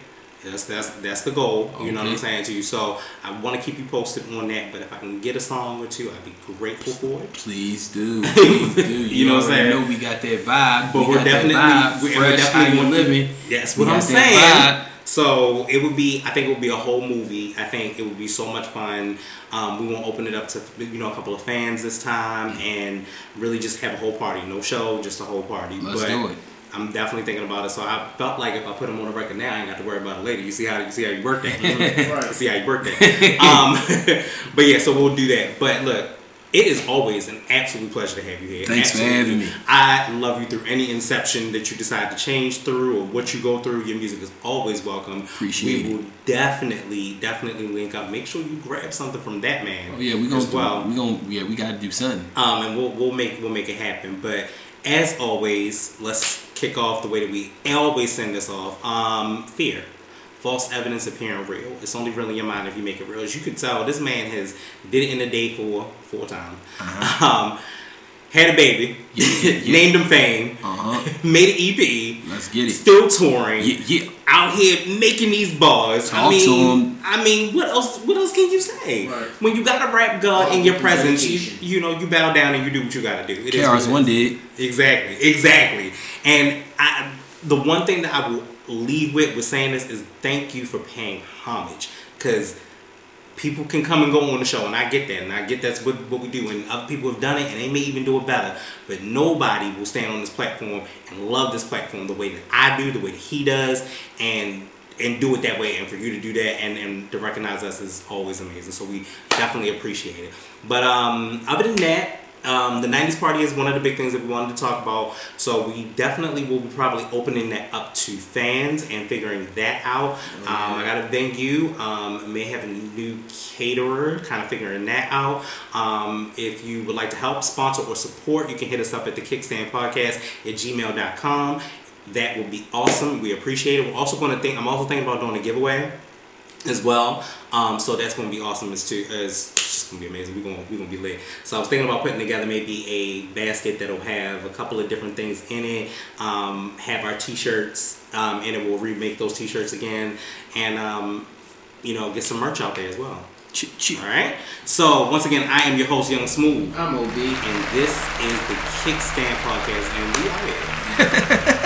That's that's that's the goal. You know what I'm saying to you. So I want to keep you posted on that. But if I can get a song or two, I'd be grateful for it.
Please do. Please do. You,
You know what I'm saying?
know we got that vibe.
But
we
we're
got
definitely
vibe.
we're
Fresh,
definitely
how you
gonna-
living.
That's
We
what I'm saying.
vibe.
So it would be, I think it would be a whole movie. I think it would be so much fun. Um, we won't open it up to you know a couple of fans this time, and really just have a whole party. No show, just a whole party.
Let's
but
do it.
I'm definitely thinking about it. So I felt like if I put them on the record now, I ain't got to worry about it later. You see how you see how you work that. You
Right.
see how you work that. um, but yeah, so we'll do that. But look, it is always an absolute pleasure to have you here.
Thanks for having me.
I love you through any inception that you decide to change through or what you go through. Your music is always welcome.
Appreciate
we
it.
will definitely, definitely link up. Make sure you grab something from that man.
Oh yeah, we gonna
as well.
we gonna yeah we gotta do something.
Um, and we'll we'll make we'll make it happen. But as always, let's kick off the way that we always send this off. Um, fear. False evidence appearing real. It's only real in your mind if you make it real. As you could tell, this man has did it in a day for full time.
Uh-huh.
Um, had a baby,
Yeah, yeah, yeah.
named him Fame,
Uh huh.
made an EP,
Let's get it.
still touring,
Yeah, yeah.
out here making these bars. I
Talk to
mean,
him.
I mean, what else? What else can you say?
Right.
When you got a rap god in your presence, you, you know you bow down and you do what you got to do. It is
KRS One did.
Exactly, exactly. And I, the one thing that I will leave with with saying this is thank you for paying homage because people can come and go on the show, and I get that, and I get that's what, what we do, and other people have done it, and they may even do it better. But nobody will stand on this platform and love this platform the way that I do, the way that he does, and and do it that way. And for you to do that and, and to recognize us is always amazing. So we definitely appreciate it. But um, other than that. Um, the 90s party is one of the big things that we wanted to talk about. So we definitely will be probably opening that up to fans and figuring that out. Um, I got a venue. Um, may have a new caterer, kind of figuring that out. Um, if you would like to help, sponsor, or support, you can hit us up at the Kickstand Podcast at gmail.com. That would be awesome. We appreciate it. We're also going to think. I'm also thinking about doing a giveaway as well. Um, so that's going to be awesome as too. As it's going to be amazing. We're going to we're going to be lit. So I was thinking about putting together maybe a basket that'll have a couple of different things in it. Um, have our t-shirts um, in it. We'll remake those t-shirts again, and um, you know get some merch out there as well.
Ch- ch-
All right. So once again, I am your host, Young Smooth,
I'm OB.
and this is the Kickstand Podcast, and we are here.